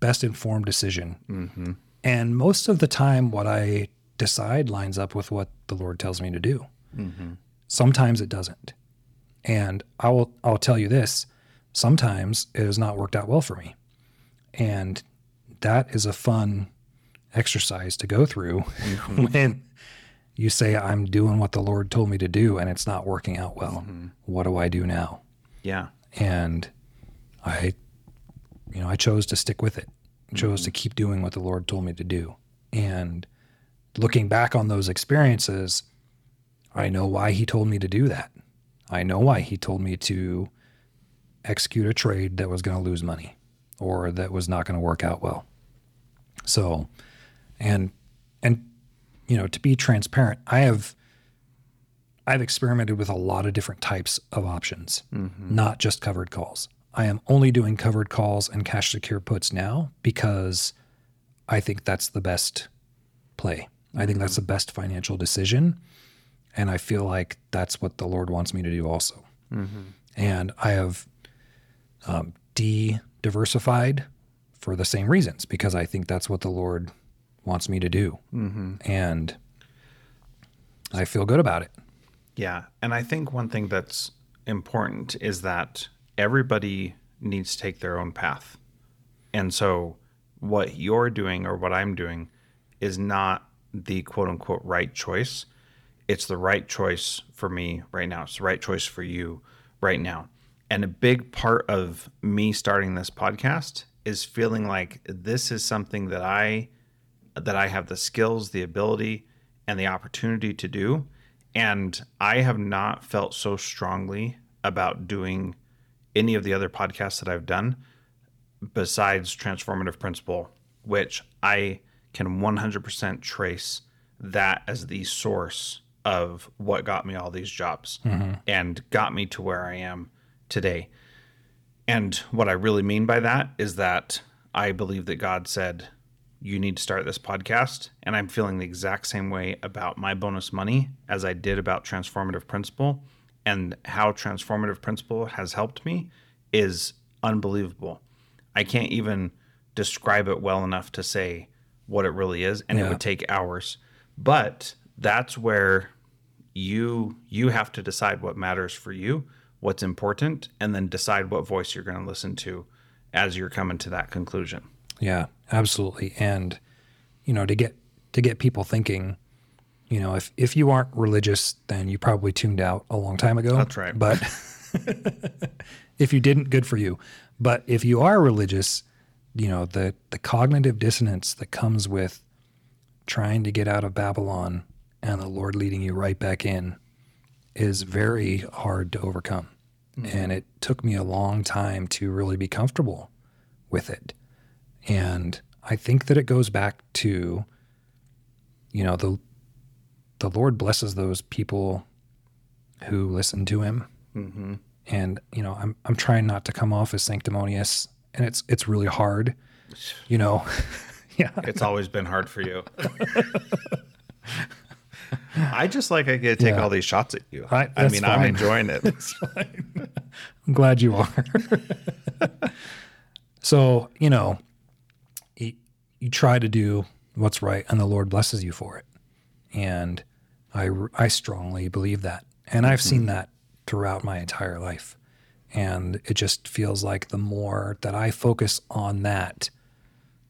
best informed decision. And most of the time, what I decide lines up with what the Lord tells me to do. Sometimes it doesn't. And I will I'll tell you this, sometimes it has not worked out well for me. And that is a fun exercise to go through mm-hmm. when you say I'm doing what the Lord told me to do and it's not working out well. Mm-hmm. What do I do now? yeah. And I you know, I chose to stick with it. Chose to mm-hmm. keep doing what the Lord told me to do. And looking back on those experiences, I know why he told me to do that. I know why he told me to execute a trade that was going to lose money or that was not going to work out well. So, and and you know, to be transparent, I have I've experimented with a lot of different types of options, mm-hmm. not just covered calls. I am only doing covered calls and cash secure puts now because I think that's the best play. I think that's mm-hmm. the best financial decision. And I feel like that's what the Lord wants me to do also. Mm-hmm. And I have um, de diversified for the same reasons because I think that's what the Lord wants me to do. Mm-hmm. And I feel good about it. Yeah, and I think one thing that's important is that everybody needs to take their own path. And so what you're doing or what I'm doing is not the quote unquote right choice. It's the right choice for me right now. It's the right choice for you right now. And a big part of me starting this podcast is feeling like this is something that I that I have the skills, the ability, and the opportunity to do. And I have not felt so strongly about doing any of the other podcasts that I've done besides Transformative Principal, which I can 100% trace that as the source of what got me all these jobs mm-hmm. and got me to where I am today. And what I really mean by that is that I believe that God said, You need to start this podcast. And I'm feeling the exact same way about my bonus money as I did about Transformative Principal And how Transformative Principal has helped me is unbelievable. I can't even describe it well enough to say what it really is. And it would take hours. But that's where you you have to decide what matters for you what's important and then decide what voice you're going to listen to as you're coming to that conclusion Yeah, absolutely. And you know, to get to get people thinking, you know, if if you aren't religious, then you probably tuned out a long time ago. That's right. But if you didn't, good for you. But if you are religious, you know, the the cognitive dissonance that comes with trying to get out of Babylon and the Lord leading you right back in is very hard to overcome. Mm-hmm. And it took me a long time to really be comfortable with it. And I think that it goes back to, you know, the the Lord blesses those people who listen to Him. mm-hmm. And you know, I'm I'm trying not to come off as sanctimonious, and it's it's really hard, you know. yeah, it's always been hard for you i just like i get to take Yeah. all these shots at you i that's mean i'm enjoying it I'm glad you are. so you know, you, try to do what's right, and the Lord blesses you for it. And I I strongly believe that, and I've seen mm-hmm. that throughout my entire life. And it just feels like the more that I focus on that,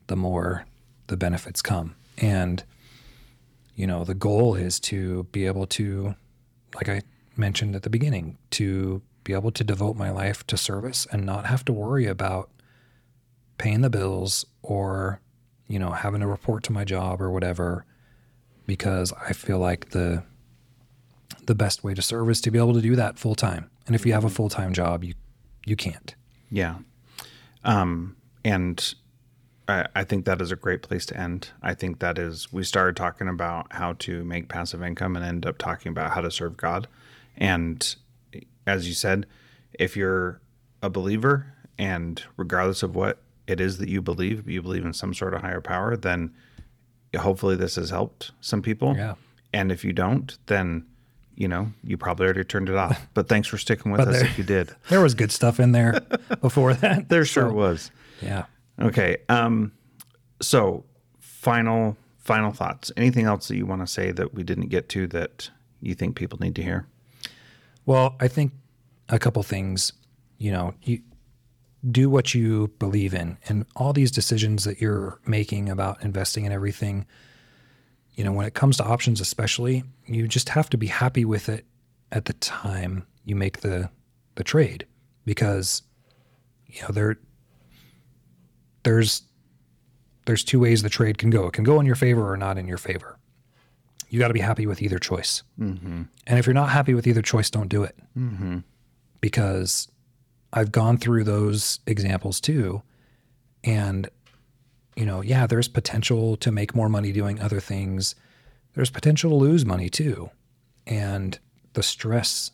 the more the benefits come. And you know, the goal is to be able to, like I mentioned at the beginning, to be able to devote my life to service and not have to worry about paying the bills or, you know, having to report to my job or whatever, because I feel like the the best way to serve is to be able to do that full time. And if you have a full time job, you you can't. Yeah. Um, and I, I think that is a great place to end. I think that is, we started talking about how to make passive income and end up talking about how to serve God. And as you said, if you're a believer and regardless of what it is that you believe, you believe in some sort of higher power, then hopefully this has helped some people. Yeah. And if you don't, then you know, you probably already turned it off. But thanks for sticking with us there- if you did. There was good stuff in there before that. There sure So, was. Yeah. Okay. Um, so final final thoughts. Anything else that you want to say that we didn't get to that you think people need to hear? Well, I think a couple things, you know, you do what you believe in and all these decisions that you're making about investing in everything, you know, when it comes to options especially, you just have to be happy with it at the time you make the the trade because you know, there there's there's two ways the trade can go. It can go in your favor or not in your favor. You got to be happy with either choice. Mm-hmm. And if you're not happy with either choice, don't do it. Mm-hmm. Because I've gone through those examples too. And, you know, yeah, there's potential to make more money doing other things. There's potential to lose money too. And the stress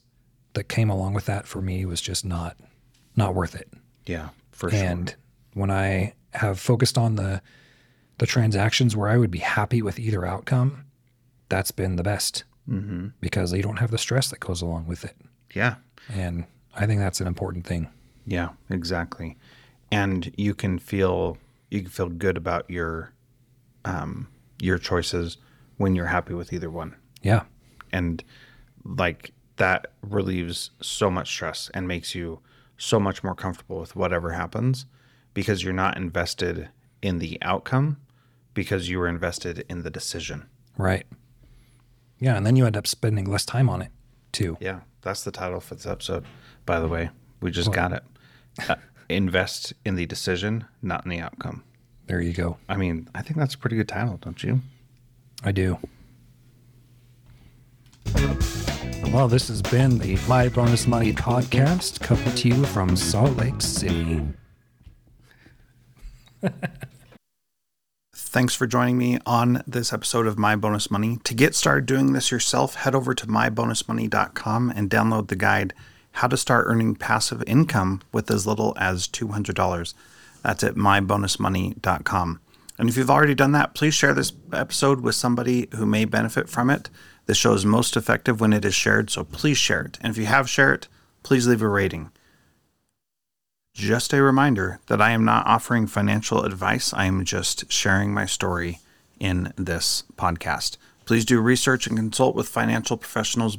that came along with that for me was just not not worth it. Yeah, for and sure. And when I have focused on the the transactions where I would be happy with either outcome, that's been the best Mm-hmm. because you don't have the stress that goes along with it. Yeah. And I think that's an important thing. Yeah, exactly. And you can feel you can feel good about your um your choices when you're happy with either one. Yeah. And like that relieves so much stress and makes you so much more comfortable with whatever happens because you're not invested in the outcome because you were invested in the decision. Right. Yeah, and then you end up spending less time on it too. Yeah, that's the title for this episode. By the way, we just got it. Uh, invest in the decision, not in the outcome. There you go. I mean, I think that's a pretty good title, don't you? I do. Well, this has been the My Bonus Money podcast coming to you from Salt Lake City. Thanks for joining me on this episode of My Bonus Money. To get started doing this yourself, head over to mybonusmoney.com and download the guide How to Start Earning Passive Income with as little as $200. That's at mybonusmoney.com. And if you've already done that, please share this episode with somebody who may benefit from it. This show is most effective when it is shared, so please share it. And if you have shared it, please leave a rating. Just a reminder that I am not offering financial advice. I am just sharing my story in this podcast. Please do research and consult with financial professionals